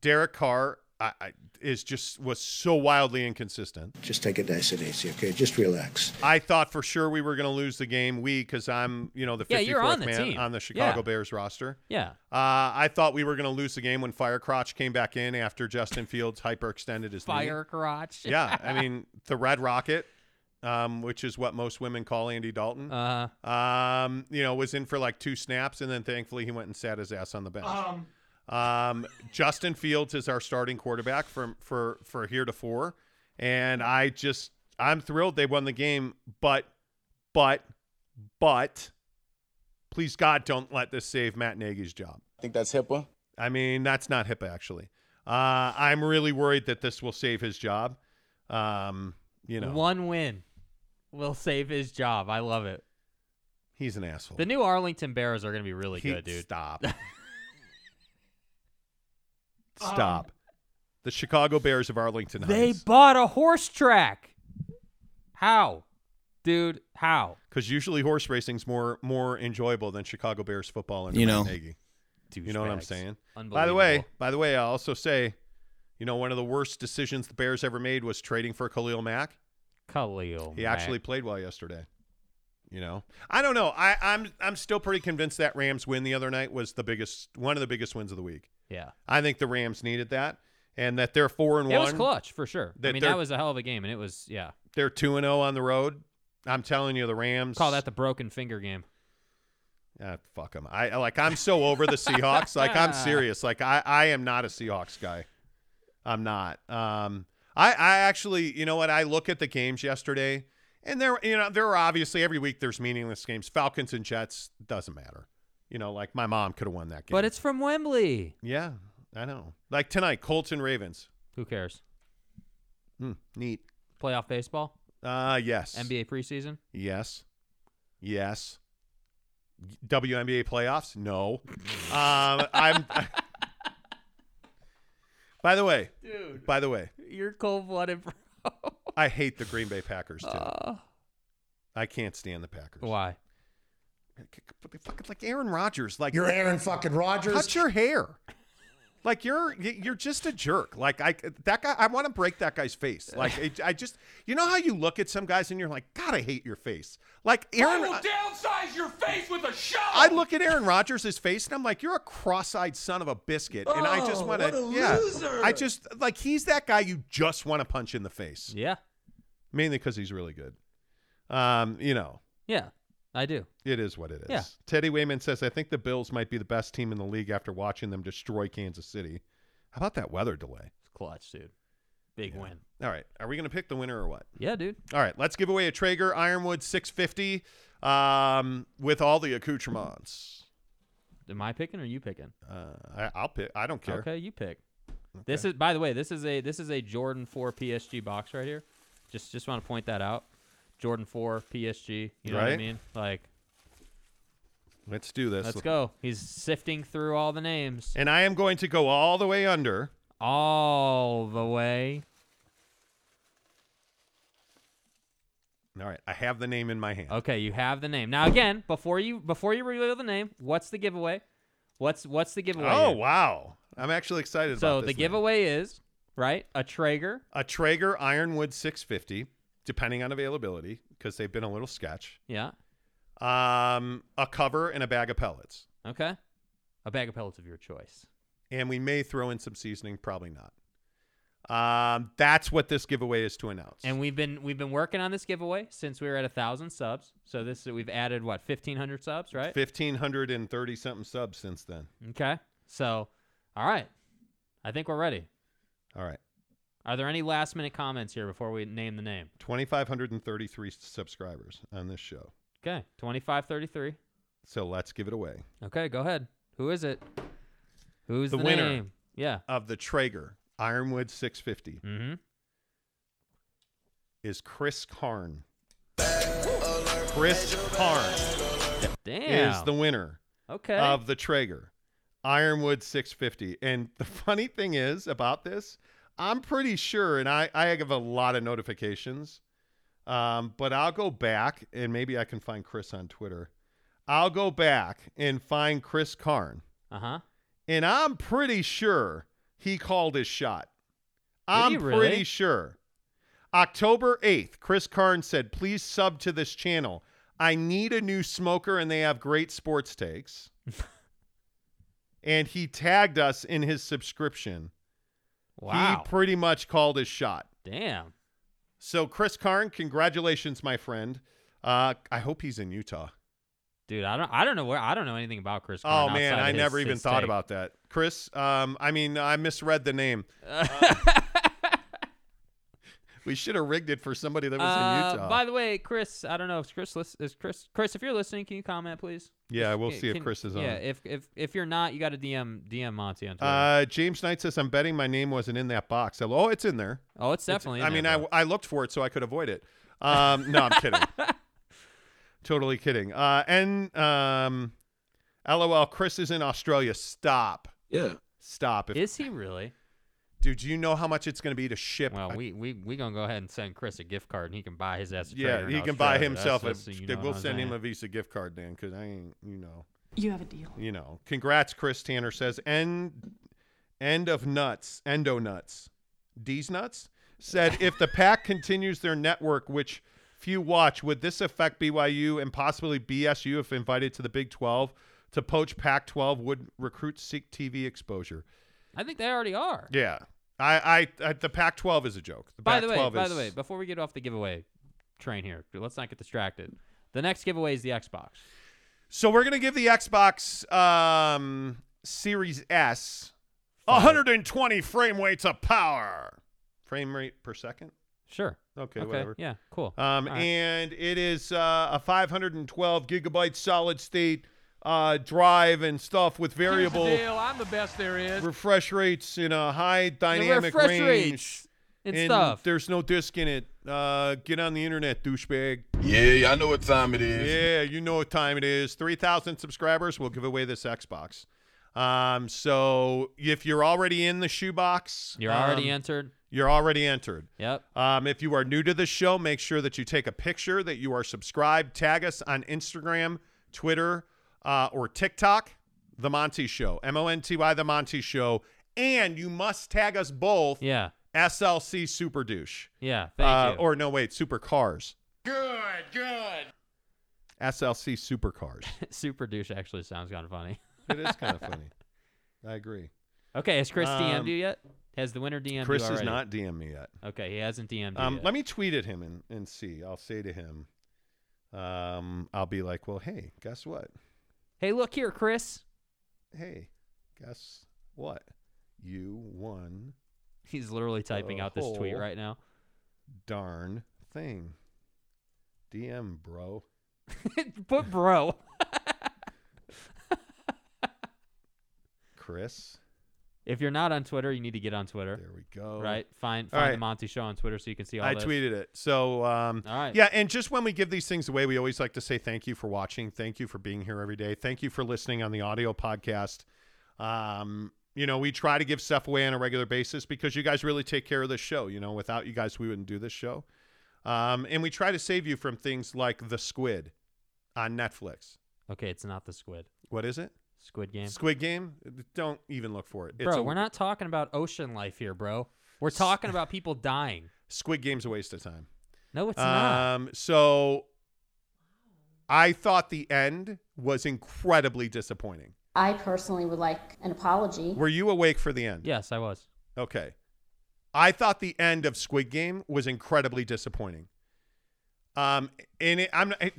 Derek Carr I, I, is just was so wildly inconsistent. Just take it nice and easy, okay? Just relax. I thought for sure we were going to lose the game. We, because I'm, you know, the 54th Yeah, you're on the man team. on the Chicago Yeah. Bears roster. Yeah. Uh, I thought we were going to lose the game when Firecrotch came back in after Justin Fields hyperextended his knee. Fire crotch. Yeah, I [laughs] mean the Red Rocket, um, which is what most women call Andy Dalton. Uh, um, you know, was in for like two snaps, and then thankfully he went and sat his ass on the bench. Um, Justin Fields is our starting quarterback from for for for heretofore, and I just I'm thrilled they won the game, but but but please God don't let this save Matt Nagy's job. I think that's HIPAA. I mean, that's not HIPAA actually. Uh, I'm really worried that this will save his job. Um, you know, one win will save his job. I love it. he's an asshole. The new Arlington Bears are going to be really He- good, dude. Stop. [laughs] Stop. the Chicago Bears of Arlington They Heights. bought a horse track. How? Dude, how? Because usually horse racing's more more enjoyable than Chicago Bears football and You know. Nagy. You know what I'm saying? By the way, by the way, I'll also say, you know, one of the worst decisions the Bears ever made was trading for Khalil Mack. Khalil. He Mack. actually played well yesterday. You know, I don't know. I, I'm I'm still pretty convinced that Rams win the other night was the biggest one of the biggest wins of the week. Yeah. I think the Rams needed that, and that they're four and 1. It was clutch for sure. I mean, that was a hell of a game, and it was yeah. They're two and zero on the road. I'm telling you, the Rams Call that the broken finger game. Ah, fuck them. I like. I'm so over the Seahawks. [laughs] like I'm serious. Like I, I am not a Seahawks guy. I'm not. Um, I, I actually, you know what? I look at the games yesterday, and there, you know, there are obviously every week there's meaningless games. Falcons and Jets doesn't matter. You know, like my mom could have won that game. But it's from Wembley. yeah, I know. Like tonight, Colts and Ravens. Who cares? Hmm, neat. Playoff baseball, Uh, yes. NBA preseason. Yes. Yes. WNBA playoffs? No. [laughs] um, I'm. [laughs] by the way, Dude, by the way, you're cold blooded, bro. I hate the Green Bay Packers too. [laughs] I can't stand the Packers. Why? Fucking like Aaron Rodgers. Like You're Aaron fucking Rodgers. cut your hair. Like you're you're just a jerk. Like I that guy. I want to break that guy's face. Like it, I just you know how you look at some guys and you're like, God, I hate your face. Like Aaron. I will downsize your face with a show. I look at Aaron Rodgers' face and I'm like, you're a cross-eyed son of a biscuit, and I just Oh, want to, yeah, loser. I just like he's that guy you just want to punch in the face, Yeah, mainly because he's really good. Um, you know, yeah, I do. it is what it is. Yeah. Teddy Wayman says, I think the Bills might be the best team in the league after watching them destroy Kansas City. How about that weather delay? It's clutch, dude. Big win. All right, are we going to pick the winner or what? Yeah, dude. All right, let's give away a Traeger Ironwood 650 um, with all the accoutrements. Am I picking or you picking? Uh, I, I'll pick. I don't care. Okay, you pick. This is by the way, this is a this is a Jordan 4 PSG box right here. Just just want to point that out. Jordan 4 PSG, you know what I Right. mean? Like, Let's do this. let's go. He's sifting through all the names And I am going to go all the way under. all the way. All right, I have the name in my hand. Okay, you have the name. Now again, before you before you reveal the name, what's the giveaway? What's what's the giveaway? Oh here? wow, I'm actually excited So about the now. giveaway is, right? A Traeger. a Traeger Ironwood 650, depending on availability, because they've been a little sketch. Yeah. Um, a cover and a bag of pellets, Okay. A bag of pellets of your choice. and we may throw in some seasoning. Probably not. Um, that's what this giveaway is to announce. And we've been we've been working on this giveaway since we were at a thousand subs. So this we've added what fifteen hundred subs, right? fifteen hundred and thirty something subs since then. Okay. So, all right. I think we're ready. All right. Are there any last minute comments here before we name the name? 2,533 subscribers on this show. Okay, 2533. So let's give it away. Okay, go ahead. Who is it? Who's The the, winner. name? Yeah. Of the Traeger Ironwood 650 Mm-hmm. is Chris Karn. Chris Karn Damn. is the winner okay. of the Traeger Ironwood 650. And the funny thing is about this, I'm pretty sure, and I, I have a lot of notifications, um, but I'll go back and maybe I can find Chris on Twitter. I'll go back and find Chris Karn, uh huh. and I'm pretty sure he called his shot. I'm really? pretty sure. October 8th, Chris Karn said, please sub to this channel. I need a new smoker, and they have great sports takes. [laughs] and he tagged us in his subscription. Wow. He pretty much called his shot. Damn. So, Chris Karn, congratulations, my friend. Uh, I hope he's in Utah. Dude, I don't I don't know where I don't know anything about Chris Oh man, I his- never even thought take. about that. Chris, um, I mean, I misread the name. [laughs] we should have rigged it for somebody that was in Uh, Utah. by the way, Chris, I don't know if Chris is Chris Chris if you're listening, can you comment please? yeah, we'll Can- see if can- Chris is on. Yeah, if if if you're not, you got to DM DM Monty on Twitter. Uh, James Knight says, "I'm betting my name wasn't in that box." Oh, it's in there. oh, it's definitely. I in mean, there, I. I looked for it so I could avoid it. Um, no, I'm kidding. [laughs] totally kidding. Uh, and um, LOL, Chris is in Australia. Stop. Yeah. Stop. If, is he really? Dude, do you know how much it's going to be to ship? Well, I- we we we gonna go ahead and send Chris a gift card, and he can buy his ass. A yeah, he can buy himself. That's a, just, you know we'll send him a. Visa gift card, Dan, because I ain't, you know, You have a deal. you know. Congrats, Chris Tanner says. End, end of nuts. Endo nuts. D's nuts said [laughs] if the pack continues their network, which few watch, would this affect BYU and possibly BSU if invited to the Big 12 to poach Pac 12? Would recruits seek TV exposure? I think they already are. Yeah. I, I, I the Pac 12 is a joke. The By the way, Pac-12 by is- the way, before we get off the giveaway train here, let's not get distracted. The next giveaway is the Xbox. So we're gonna give the Xbox um, Series S 120 frame rates of power. Frame rate per second. Sure. Okay, Okay. whatever. Yeah. Cool. Um, right. and it is uh, a 512 gigabyte solid state uh, drive and stuff with variable I'm the best there is. refresh rates in a high The dynamic refresh range. rates and, and stuff. There's no disc in it. Uh, get on the internet, douchebag. Yeah, I know what time it is. Yeah, you know what time it is. 3,000 subscribers, we'll give away this Xbox. Um, so if you're already in the shoebox, You're already um, entered. You're already entered. Yep. Um, if you are new to the show, make sure that you take a picture that you are subscribed. Tag us on Instagram, Twitter, uh, or TikTok. The Monty Show, M O N T Y, The Monty Show, and you must tag us both. Yeah. SLC Super Douche. Yeah. Thank Uh, you. Or no, wait, Super Cars. Good, good. SLC Super Cars. [laughs] Super douche actually sounds kind of funny. [laughs] it is kind of funny. [laughs] I agree. Okay, has Chris Um, DM'd you yet? Has the winner DM'd Chris you has not DM'd me yet. Okay, he hasn't DM'd you Um, yet. let me tweet at him and, and see. I'll say to him, um, I'll be like, well, hey, guess what? Hey, look here, Chris. Hey, guess what? You won He's literally typing out this tweet right now. darn thing. DM, bro. [laughs] Put bro. Chris. If you're not on Twitter, you need to get on Twitter. There we go. Right? Find find right. the Monty Show on Twitter so you can see all I this. tweeted it. So, um, All right. yeah, and just when we give these things away, we always like to say thank you for watching. Thank you for being here every day. Thank you for listening on the audio podcast. Um, you know, we try to give stuff away on a regular basis because you guys really take care of this show. You know, without you guys, we wouldn't do this show. Um, and we try to save you from things like The Squid on Netflix. Okay, it's not the squid. What is it? Squid Game. Squid Game? Don't even look for it. It's bro, a- we're not talking about ocean life here, bro. We're talking about people dying. Squid Game's a waste of time. No, it's not. Um, so I thought the end was incredibly disappointing. I personally would like an apology. Were you awake for the end? Yes, I was. Okay. I thought the end of Squid Game was incredibly disappointing. Um, and it, I'm it,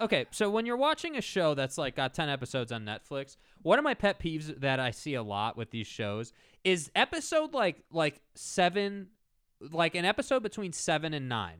okay, so when you're watching a show that's like got 10 episodes on Netflix, one of my pet peeves that I see a lot with these shows is episode like like 7 like an episode between 7 and 9.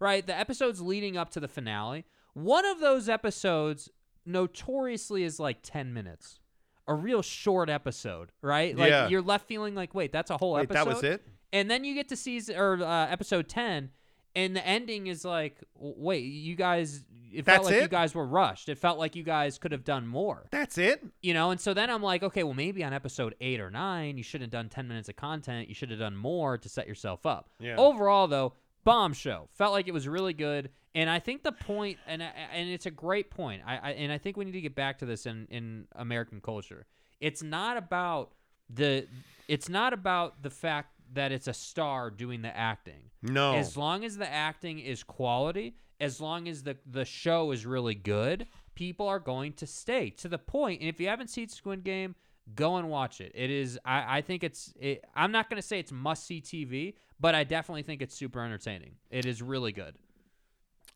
Right? The episodes leading up to the finale. One of those episodes notoriously is like 10 minutes. A real short episode, right? Like Yeah. you're left feeling like, "Wait, that's a whole Wait, episode." that was it? And then you get to season or uh, episode 10 and the ending is like, wait, you guys it felt That's like you guys were rushed. It felt like you guys could have done more. That's it. You know, and so then I'm like, okay, well maybe on episode 8 or 9, you should have done 10 minutes of content. You should have done more to set yourself up. Yeah. Overall though, bomb show. Felt like it was really good. And I think the point and and it's a great point. I, I and I think we need to get back to this in in American culture. It's not about the it's not about the fact that it's a star doing the acting. No. As long as the acting is quality, as long as the the show is really good, people are going to stay to the point. And if you haven't seen Squid Game, go and watch it. It is I, I think it's it, I'm not going to say it's must see TV, but I definitely think it's super entertaining. It is really good.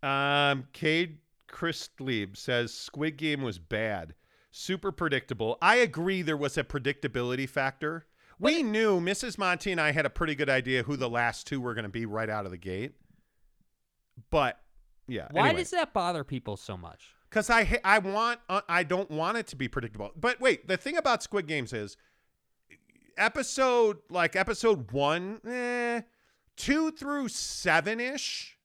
Um, Cade Christlieb says Squid Game was bad, super predictable. I agree there was a predictability factor. We knew Mrs. Monty and I had a pretty good idea who the last two were going to be right out of the gate. But yeah, Why does that bother people so much? Because I I want uh, I don't want it to be predictable. But wait, the thing about Squid Games is episode like episode one, eh, two through seven ish,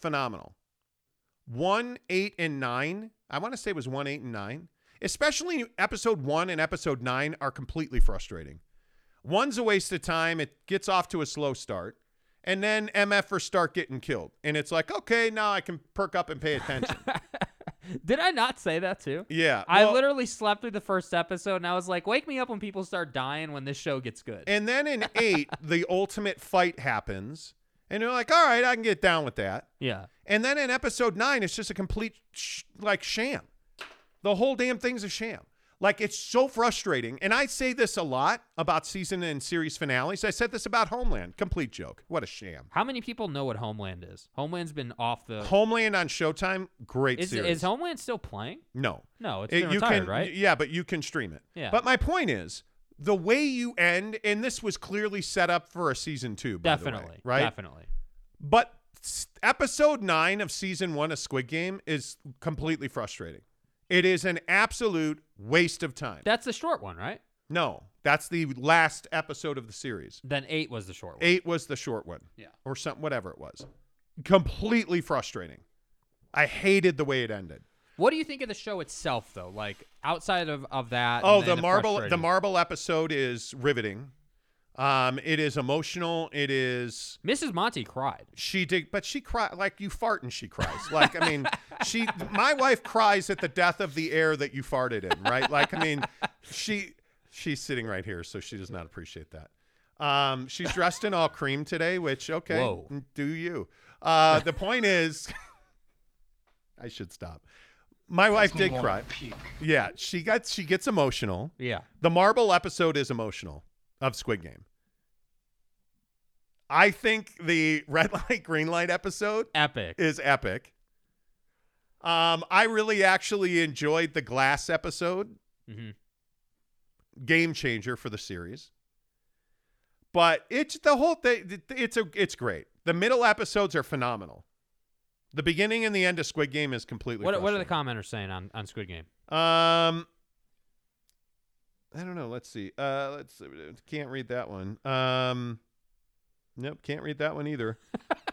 phenomenal. One, eight, and nine. I want to say it was one, eight, and nine. Especially episode one and episode nine are completely frustrating. One's a waste of time. It gets off to a slow start. And then MFers start getting killed. And it's like, okay, now I can perk up and pay attention. [laughs] Did I not say that too? yeah. I literally slept through the first episode and I was like, wake me up when people start dying when this show gets good. And then in [laughs] eight, the ultimate fight happens. And you're like, all right, I can get down with that. yeah. And then in episode nine, it's just a complete sh- like sham. The whole damn thing's a sham. Like it's so frustrating. And I say this a lot about season and series finales. I said this about Homeland. Complete joke. What a sham. How many people know what Homeland is? Homeland's been off the. Homeland on Showtime, great is, series. is Homeland still playing? no. No, it's It- been retired, can, right? Yeah, but you can stream it. Yeah. But my point is, the way you end, and this was clearly set up for a season two, by the way, Definitely. right? Definitely. But episode nine of season one of Squid Game is completely frustrating. It is an absolute waste of time. That's the short one, right? no, that's the last episode of the series. Then eight was the short one. Eight was the short one. Yeah. Or something, whatever it was. Completely frustrating. I hated the way it ended. What do you think of the show itself, though? Like outside of, of that. Oh, and- the and marble the marble episode is riveting. Um, it is emotional. It is Mrs. Monty cried. she did, but she cried like you fart and she cries. Like I mean, she my wife cries at the death of the air that you farted in, right? Like I mean, she she's sitting right here, so she does not appreciate that. Um, she's dressed in all cream today, which okay, Whoa. do you? Uh, the point is, [laughs] I should stop. My wife did cry. Yeah, she got she gets emotional. Yeah. The marble episode is emotional of Squid Game. I think the [laughs] red light, green light episode Epic. is epic. Um, I really actually enjoyed the glass episode. Mhm. Game changer for the series. But it's the whole thing. It's a it's great. The middle episodes are phenomenal. The beginning and the end of Squid Game is completely. What, what are the commenters saying on, on Squid Game? Um, I don't know. Let's see. Uh, let's can't read that one. Um, nope, can't read that one either.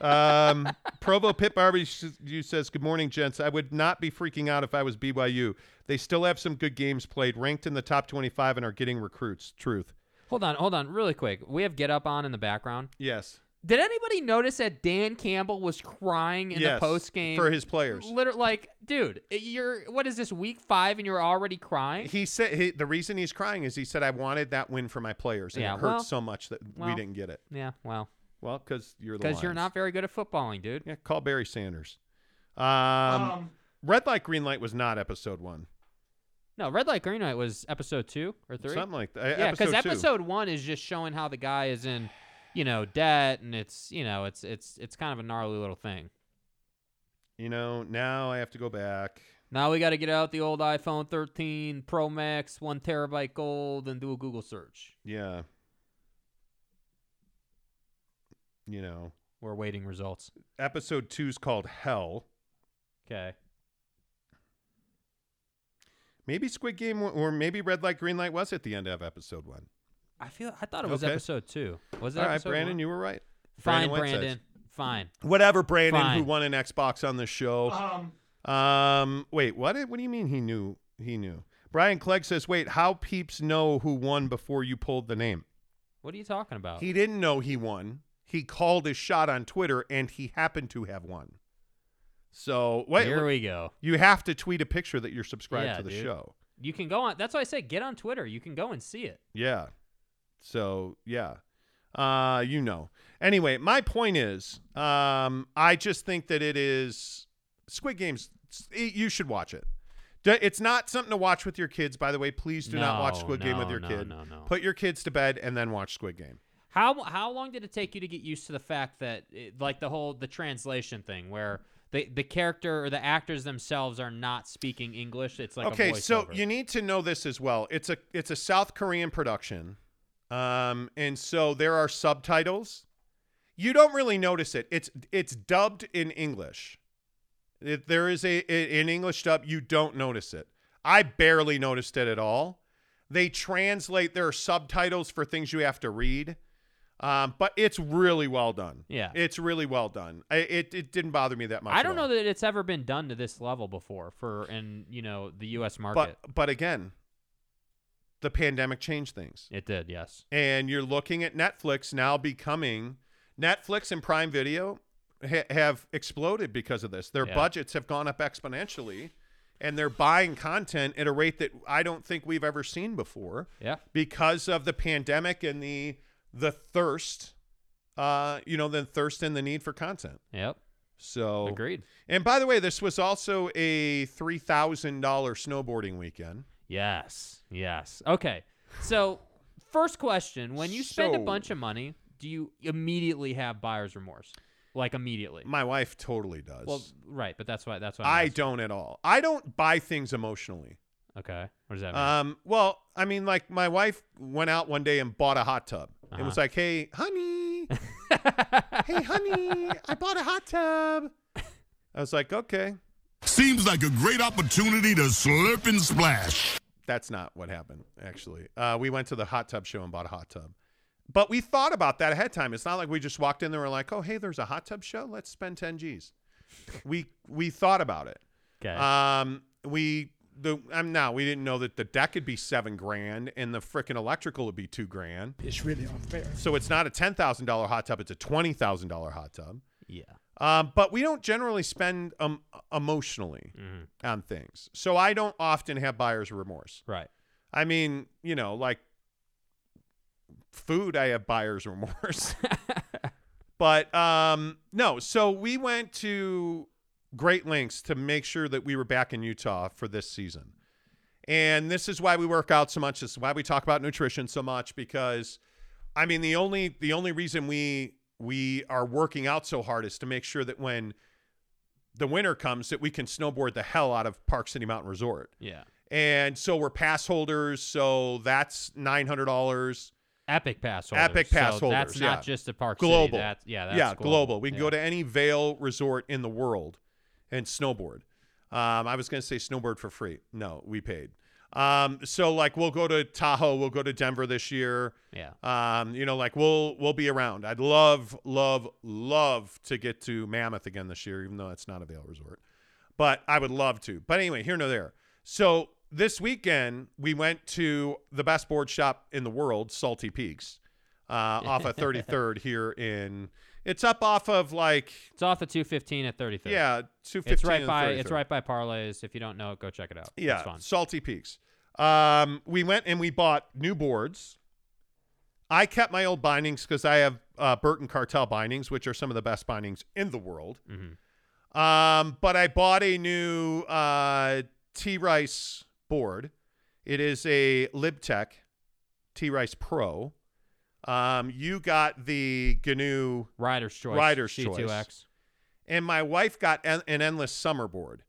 um, [laughs] Provo Pit Barbecue says, "Good morning, gents. I would not be freaking out if I was BYU. They still have some good games played, ranked in the top twenty-five, and are getting recruits. Truth. Hold on, hold on, really quick. We have Get Up on in the background. Yes, Did anybody notice that Dan Campbell was crying in yes, the post game for his players. Literally, like, dude, you're what is this week five and you're already crying? He said he, the reason he's crying is he said I wanted that win for my players, and Yeah, it hurts well- so much that we didn't get it. yeah, well, Well, because you're the because you're not very good at footballing, dude. Yeah, call Barry Sanders. Um, Red Light, Green Light was not episode one. No, Red Light Green Light was episode two or three. Something like that. yeah, because two. episode one is just showing how the guy is in, you know, debt, and it's you know, it's it's it's kind of a gnarly little thing. You know, now I have to go back. Now we got to get out the old iPhone 13 Pro Max, one terabyte gold, and do a Google search. Yeah. You know, We're waiting results. episode two's called Hell. Okay. Maybe Squid Game or- or maybe Red Light, Green Light was at the end of episode one. I feel I thought it was Okay. episode two. Was it All right, episode Brandon, one? you were right. Fine, Wentz says. Brandon. Fine. Whatever, Brandon, who Fine. won an Xbox on the show. Um, Um, wait, what? What do you mean he knew? He knew. Brian Clegg says, "Wait, how peeps know who won before you pulled the name?" What are you talking about? He didn't know he won. He called his shot on Twitter, and he happened to have won. So wait, Here we go. you have to tweet a picture that you're subscribed Yeah, to the dude. show. You can go on. That's why I say get on Twitter. You can go and see it. Yeah. So yeah. Uh, you know. Anyway, my point is, um, I just think that it is Squid Games. it- You should watch it. It's not something to watch with your kids. By the way, please do not watch No, Squid Game with your no, kid. no, no. Put your kids to bed and then watch Squid Game. How how long did it take you to get used to the fact that it, like the whole the translation thing where the the character or the actors themselves are not speaking English? It's like okay, so you need to know this as well. It's a it's a South Korean production, um, and so there are subtitles. You don't really notice it. It's it's dubbed in English. If there is a, an English dub, you don't notice it. I barely noticed it at all. They translate. There are subtitles for things you have to read, um, but it's really well done. Yeah. it's really well done. I, it it didn't bother me that much. I don't know that it's ever been done to this level before for in you know the U.S. market. But but again, the pandemic changed things. it did, yes. And you're looking at Netflix now becoming Netflix and Prime Video ha- have exploded because of this. Their Yeah. budgets have gone up exponentially and they're buying content at a rate that I don't think we've ever seen before Yeah. because of the pandemic and the the thirst uh you know the thirst and the need for content. Yep. So Agreed. And by the way, this was also a $3,000 snowboarding weekend. Yes. Yes. Okay. So, first question: When you spend a So- bunch of money, do you immediately have buyer's remorse? Like immediately? My wife totally does. Well, right, but that's why. That's why I'm I asking. don't at all. I don't buy things emotionally. Okay. What does that mean? Um, well, I mean, like my wife went out one day and bought a hot tub. It was Uh-huh. like, hey, honey, [laughs] hey, honey, I bought a hot tub. [laughs] I was like, okay. Seems like a great opportunity to slurp and splash. That's not what happened, actually. Uh, we went to the hot tub show and bought a hot tub. But we thought about that ahead of time. It's not like we just walked in there and were like, oh, hey, there's a hot tub show. Let's spend 10 G's. we we thought about it. okay. Um, we the I'm now we didn't know that the deck would be seven grand and the frickin' electrical would be two grand. it's really unfair. So it's not a ten thousand dollar hot tub; it's a twenty thousand dollar hot tub. yeah. Um, but we don't generally spend um emotionally Mm-hmm. on things, so I don't often have buyer's remorse. Right. I mean, you know, like food, I have buyer's [laughs] remorse. [laughs] but um, no, so we went to great lengths to make sure that we were back in Utah for this season. And this is why we work out so much. This is why we talk about nutrition so much because I mean the only the only reason we we are working out so hard is to make sure that when the winter comes that we can snowboard the hell out of Park City Mountain Resort. Yeah. And so we're pass holders, so that's nine hundred dollars. Epic pass holders. Epic pass so That's holders, not yeah. just a park Global. City. That's, yeah. That's yeah, global. We can Yeah. go to any Vail resort in the world and snowboard. Um, I was going to say snowboard for free. No, we paid. Um, so like we'll go to Tahoe, we'll go to Denver this year. Yeah. Um, you know, like we'll we'll be around. I'd love, love, love to get to Mammoth again this year, even though it's not a Vail resort. But I would love to. But anyway, here no there. So this weekend we went to the best board shop in the world, Salty Peaks, uh, off of [laughs] 33rd here in. It's up off of like It's off of 215 at 33rd. yeah, 215. It's right by 33rd. it's right by Parleys. If you don't know it, go check it out. Yeah, It's fun. Salty Peaks. Um, we went and we bought new boards. I kept my old bindings because I have uh, Burton Cartel bindings, which are some of the best bindings in the world. Mhm. Um, but I bought a new uh, T Rice board. It is a LibTech T Rice Pro. Um, you got the GNU Rider's choice. Rider's C2X. and my wife got en- an endless summer board.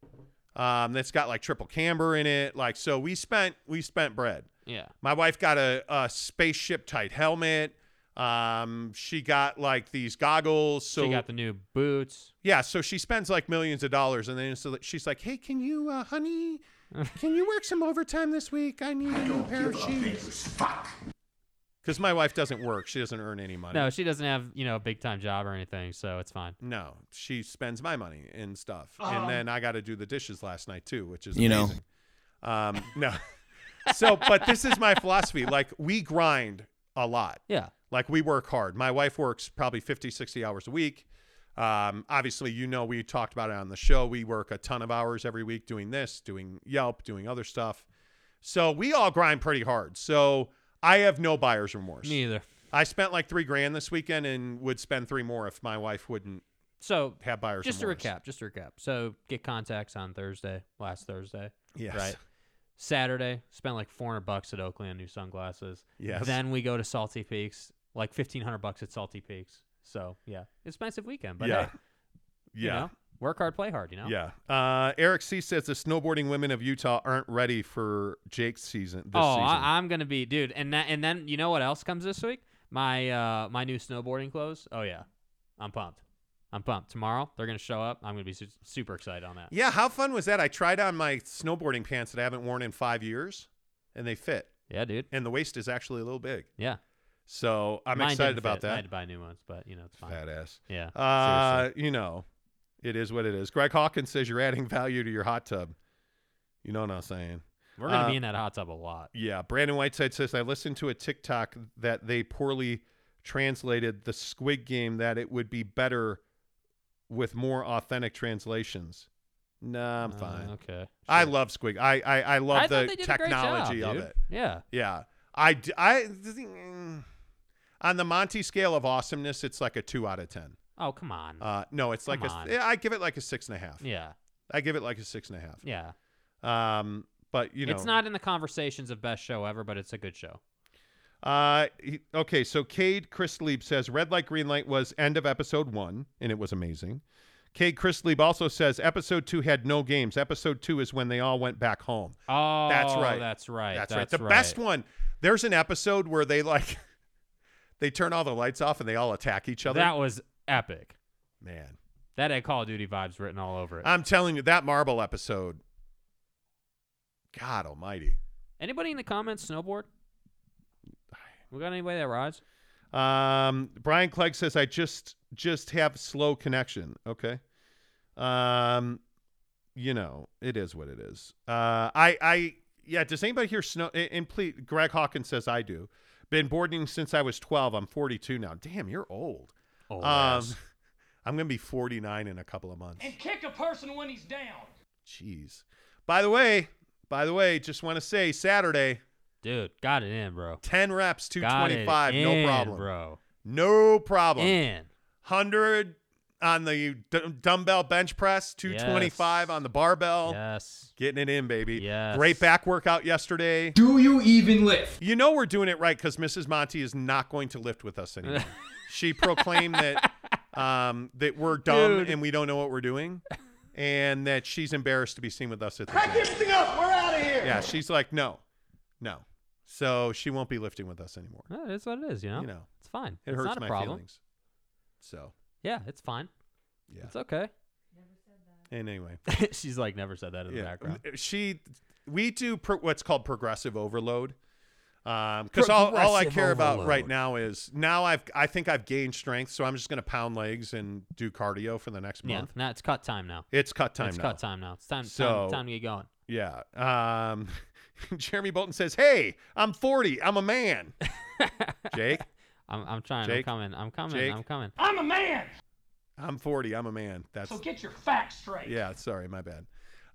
Um, that's got like triple camber in it. Like so, we spent we spent bread. Yeah. My wife got a, a spaceship tight helmet. Um, she got like these goggles. So she got the new boots. yeah, so she spends like millions of dollars, and then so she's like, "Hey, can you, uh, honey, [laughs] can you work some overtime this week? I need a new pair of shoes." Because my wife doesn't work; she doesn't earn any money. No, she doesn't have you know a big time job or anything, so it's fine. No, she spends my money and stuff, and then I got to do the dishes last night too, which is You know. amazing. Um, no, [laughs] so but this is my philosophy. Like we grind a lot. Yeah. Like we work hard. My wife works probably 50, 60 hours a week. Um, obviously, you know, we talked about it on the show. We work a ton of hours every week doing this, doing Yelp, doing other stuff. So we all grind pretty hard. So I have no buyer's remorse. Me either. I spent like three grand this weekend and would spend three more if my wife wouldn't So have buyer's just remorse. to recap, just to recap. So get contacts on Thursday, last Thursday. Yes. Right. Saturday, spent like 400 bucks at Oakley on new sunglasses. Yes. Then we go to Salty Peaks, like 1500 bucks at Salty Peaks. So yeah, expensive weekend, but Yeah. hey, you Yeah. know, work hard, play hard. You know. Yeah. Uh, Eric C says the snowboarding women of Utah aren't ready for Jake's season. This oh, season. I, I'm gonna be, dude, and that, and then you know what else comes this week? My uh, my new snowboarding clothes. Oh yeah, I'm pumped. I'm pumped. Tomorrow they're gonna show up. I'm gonna be su- super excited on that. yeah. How fun was that? I tried on my snowboarding pants that I haven't worn in five years, and they fit. Yeah, dude. And the waist is actually a little big. Yeah. So I'm Mine excited about fit. I had to buy new ones, but you know it's fine. Fat ass. Yeah. Uh, seriously. you know, it is what it is. Greg Hawkins says you're adding value to your hot tub. You know what I'm saying? We're gonna uh, be in that hot tub a lot. Yeah. Brandon Whiteside says I listened to a TikTok that they poorly translated the Squid Game that it would be better with more authentic translations. Nah, I'm Uh, fine. okay. I love Squid. I I, I love I the they did a great job, technology of it. Yeah. Yeah. I mm, on the Monty scale of awesomeness, it's like a two out of ten. Oh come on. Uh, no, it's like Come a. on. yeah, I give it like a six and a half. yeah. I give it like a six and a half. Yeah. Um, but you know, It's not in the conversations of best show ever, but it's a good show. Uh, he- okay. So Cade Chris Lieb says red light, green light was end of episode one, and it was amazing. Cade Chris Lieb also says episode two had no games. Episode two is when they all went back home. Oh, That's right. That's right. That's, right. The best one. There's an episode where they like [laughs] they turn all the lights off and they all attack each other. That was epic. Man, That had Call of Duty vibes written all over it. I'm telling you, that marble episode. God Almighty. Anybody in the comments snowboard? We got anybody that rides? Um, Brian Clegg says I just just have slow connection. Okay. Um, you know it is what it is. Uh, I I yeah. Does anybody here snow? And and please, Greg Hawkins says I do. Been boarding since I was 12. I'm 42 now. Damn, you're old. Oh, Um, [laughs] I'm gonna be 49 in a couple of months. And kick a person when he's down. Jeez. By the way, by the way, just want to say Saturday, dude, got it in, bro. 10 reps, Got it 225, no in, problem, bro. No problem. In. 100 on the d- dumbbell bench press, 225 Yes. on the barbell. Yes. Getting it in, baby. Yes. Great back workout yesterday. Do you even lift? You know we're doing it right because Mrs. Monty is not going to lift with us anymore. [laughs] she proclaimed that [laughs] um, that we're dumb Dude. and we don't know what we're doing, and that she's embarrassed to be seen with us at the gym. everything up. We're out of here. Yeah, she's like, no, no. So she won't be lifting with us anymore. Eh, It's what it is, you know? You know, It's fine. it it's hurts not a my problem. feelings. So Yeah, it's fine. yeah. It's okay. And anyway, [laughs] She's like never said that in the yeah, background. she, we do pro- what's called progressive overload. Because all, all I Progressive care about right now is now I've I think I've gained strength, so I'm just going to pound legs and do cardio for the next Yeah, month. now it's cut time now. It's cut time now. it's now. cut time now. It's time, So- time, time to get going. Yeah. Um, [laughs] Jeremy Bolton says, "Hey, I'm 40. I'm a man." [laughs] Jake, I'm, I'm trying. Jake? I'm coming. I'm coming. Jake? I'm coming. I'm a man, I'm 40. I'm a man. That's so get your facts straight. yeah. Sorry, my bad.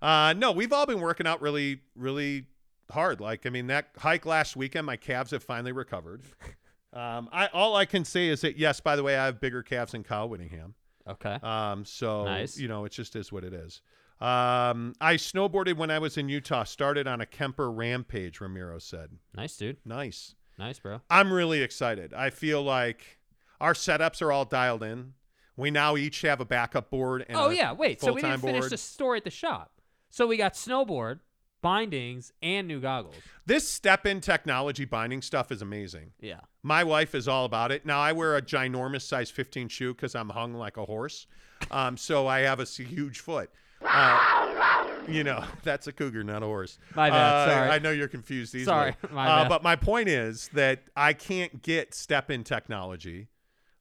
Uh, no, we've all been working out really, really hard. Like, I mean, that hike last weekend, my calves have finally recovered. [laughs] Um, I all I can say is that yes. By the way, I have bigger calves than Kyle Whittingham. Okay. Um, so Nice. you know, it just is what it is. Um, I snowboarded when I was in Utah. Started on a Kemper rampage. Ramiro said, nice, dude. "Nice." Nice, bro. I'm really excited. I feel like our setups are all dialed in. We now each have a backup board. And Oh yeah, wait. So we didn't finish board. the story at the shop. So we got snowboard, bindings, and new goggles. This step-in technology binding stuff is amazing. Yeah. My wife is all about it. Now I wear a ginormous size 15 shoe because I'm hung like a horse, um, so I have a huge foot. Uh, you know, [laughs] that's a cougar, not a horse. My bad, Uh, sorry. I know you're confused easily. Sorry, [laughs] my uh, bad. But my point is that I can't get step-in technology.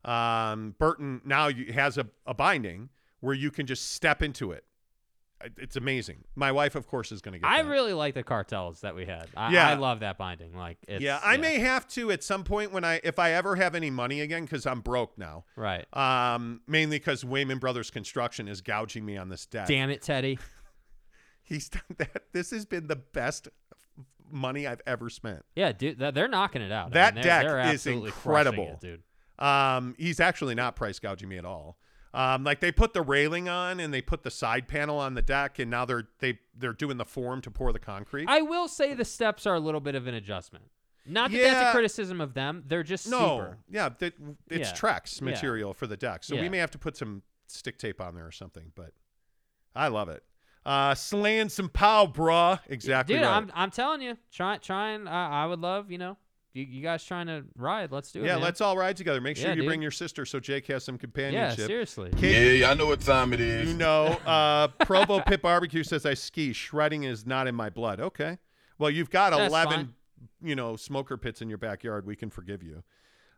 Um, Burton now has a, a binding where you can just step into it. It- It's amazing. My wife, of course, is going to get. I that. really like the cartels that we had. I, Yeah. I love that binding. Like, it's, yeah, I may have to at some point when I, if I ever have any money again, because I'm broke now. Right. Um, mainly because Wayman Brothers Construction is gouging me on this debt. Damn it, Teddy. [laughs] He's done that. This has been the best money I've ever spent. Yeah, dude, they're knocking it out. I That mean, they're- deck they're is absolutely incredible. it, dude. Um, he's actually not price gouging me at all. Um, like they put the railing on and they put the side panel on the deck, and now they're they they're doing the form to pour the concrete. I will say the steps are a little bit of an adjustment. Not that that's a criticism of them. They're just no, super. yeah, that, it's Yeah. Trex Yeah. material for the deck, so Yeah. we may have to put some stick tape on there or something. But I love it. Uh, slaying some pow, bruh. Exactly Dude, right. I'm I'm telling you, try trying. I I would love you know, you, you guys trying to ride. Let's do it. yeah, man. let's all ride together. Make sure Yeah, you dude. bring your sister so Jake has some companionship. Yeah, companionship. seriously. Kate, Yeah, I know what time it is. You know, uh, [laughs] Provo Pit Barbecue says I ski. Shredding is not in my blood. Okay. Well, you've got That's 11, fine. you know, smoker pits in your backyard. We can forgive you.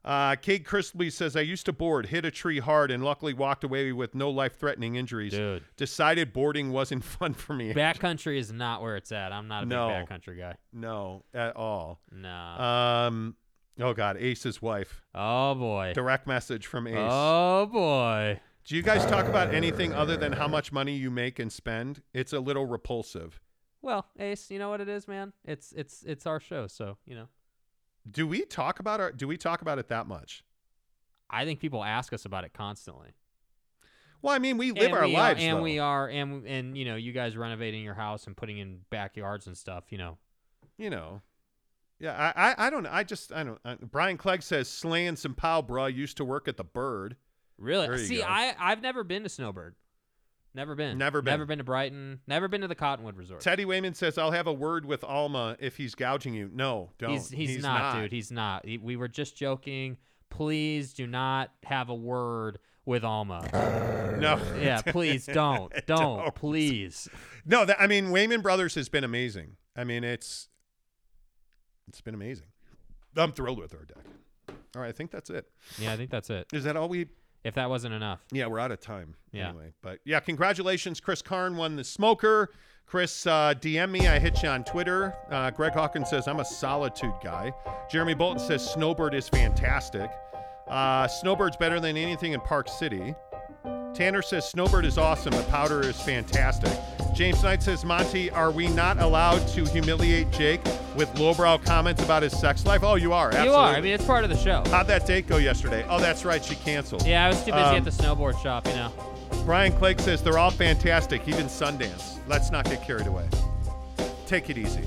Uh, Kate Chrisley says I used to board, hit a tree hard, and luckily walked away with no life-threatening injuries. Dude. Decided boarding wasn't [laughs] fun for me. Backcountry is not where it's at. I'm not a No. big backcountry guy. no, at all. No. Um, oh God, Ace's wife. oh boy. Direct message from Ace. Oh boy. Do you guys talk about anything other than how much money you make and spend? It's a little repulsive. Well, Ace, you know what it is, man. It's it's it's our show, so you know. Do we talk about our? Do we talk about it that much? I think people ask us about it constantly. Well, I mean, we live and our we lives, are, and though. we are, and and you know, you guys renovating your house and putting in backyards and stuff. You know, you know. Yeah, I, I, I don't. I just, I don't. Uh, Brian Clegg says slaying some pow, bruh. Used to work at the Bird. really. See, go. I I've never been to Snowbird. Never been. Never been. Never been to Brighton. Never been to the Cottonwood Resort. Teddy Wayman says I'll have a word with Alma if he's gouging you. No, don't. He's, he's not, dude. He's not. He, we were just joking. Please do not have a word with Alma. [laughs] no. yeah, please [laughs] don't. Don't. Don't. Please. No, that, I mean, Wayman Brothers has been amazing. I mean, it's it's been amazing. I'm thrilled with our deck. All right, I think that's it. Yeah, I think that's it. Is that all we? If that wasn't enough. Yeah, we're out of time. Yeah. Anyway, but yeah, congratulations, Chris Karn won the smoker. Chris, uh, DM me. I hit you on Twitter. Uh, Greg Hawkins says I'm a solitude guy. Jeremy Bolton says Snowbird is fantastic. Uh, Snowbird's better than anything in Park City. Tanner says Snowbird is awesome. The powder is fantastic. James Knight says Monty, are we not allowed to humiliate Jake with lowbrow comments about his sex life? Oh, you are. Absolutely. You are. I mean, it's part of the show. how'd that date go yesterday? Oh, that's right. She canceled. Yeah, I was too busy Um, at the snowboard shop, you know. Brian Clegg says they're all fantastic, even Sundance. Let's not get carried away. Take it easy.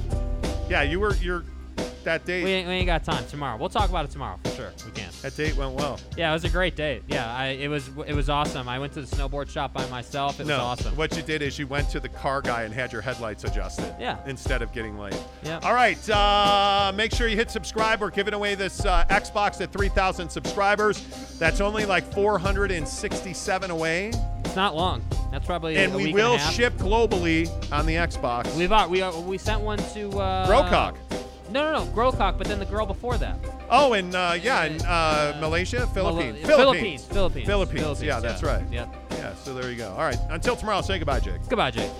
Yeah, you were you're that date. We ain't, we ain't got time tomorrow. We'll talk about it tomorrow for sure. We can. that date went well. Yeah, it was a great date. Yeah, I, it was it was awesome. I went to the snowboard shop by myself. It was awesome. what you did is you went to the car guy and had your headlights adjusted. Yeah. Instead of getting late. Yeah. All right. Uh, make sure you hit subscribe. We're giving away this uh, Xbox at 3,000 subscribers. That's only like 467 away, It's not long. That's probably and we week will and ship globally on the Xbox. We've we uh, we sent one to uh, Brocock. No, no, no, Growcock. But then the girl before that. Oh, and uh, yeah, in uh, Malaysia, Philippines. Malo- Philippines, Philippines, Philippines. Philippines, Yeah, that's yeah. right. Yep. Yeah, so there you go. All right. Until tomorrow, say goodbye, Jake. Goodbye, Jake.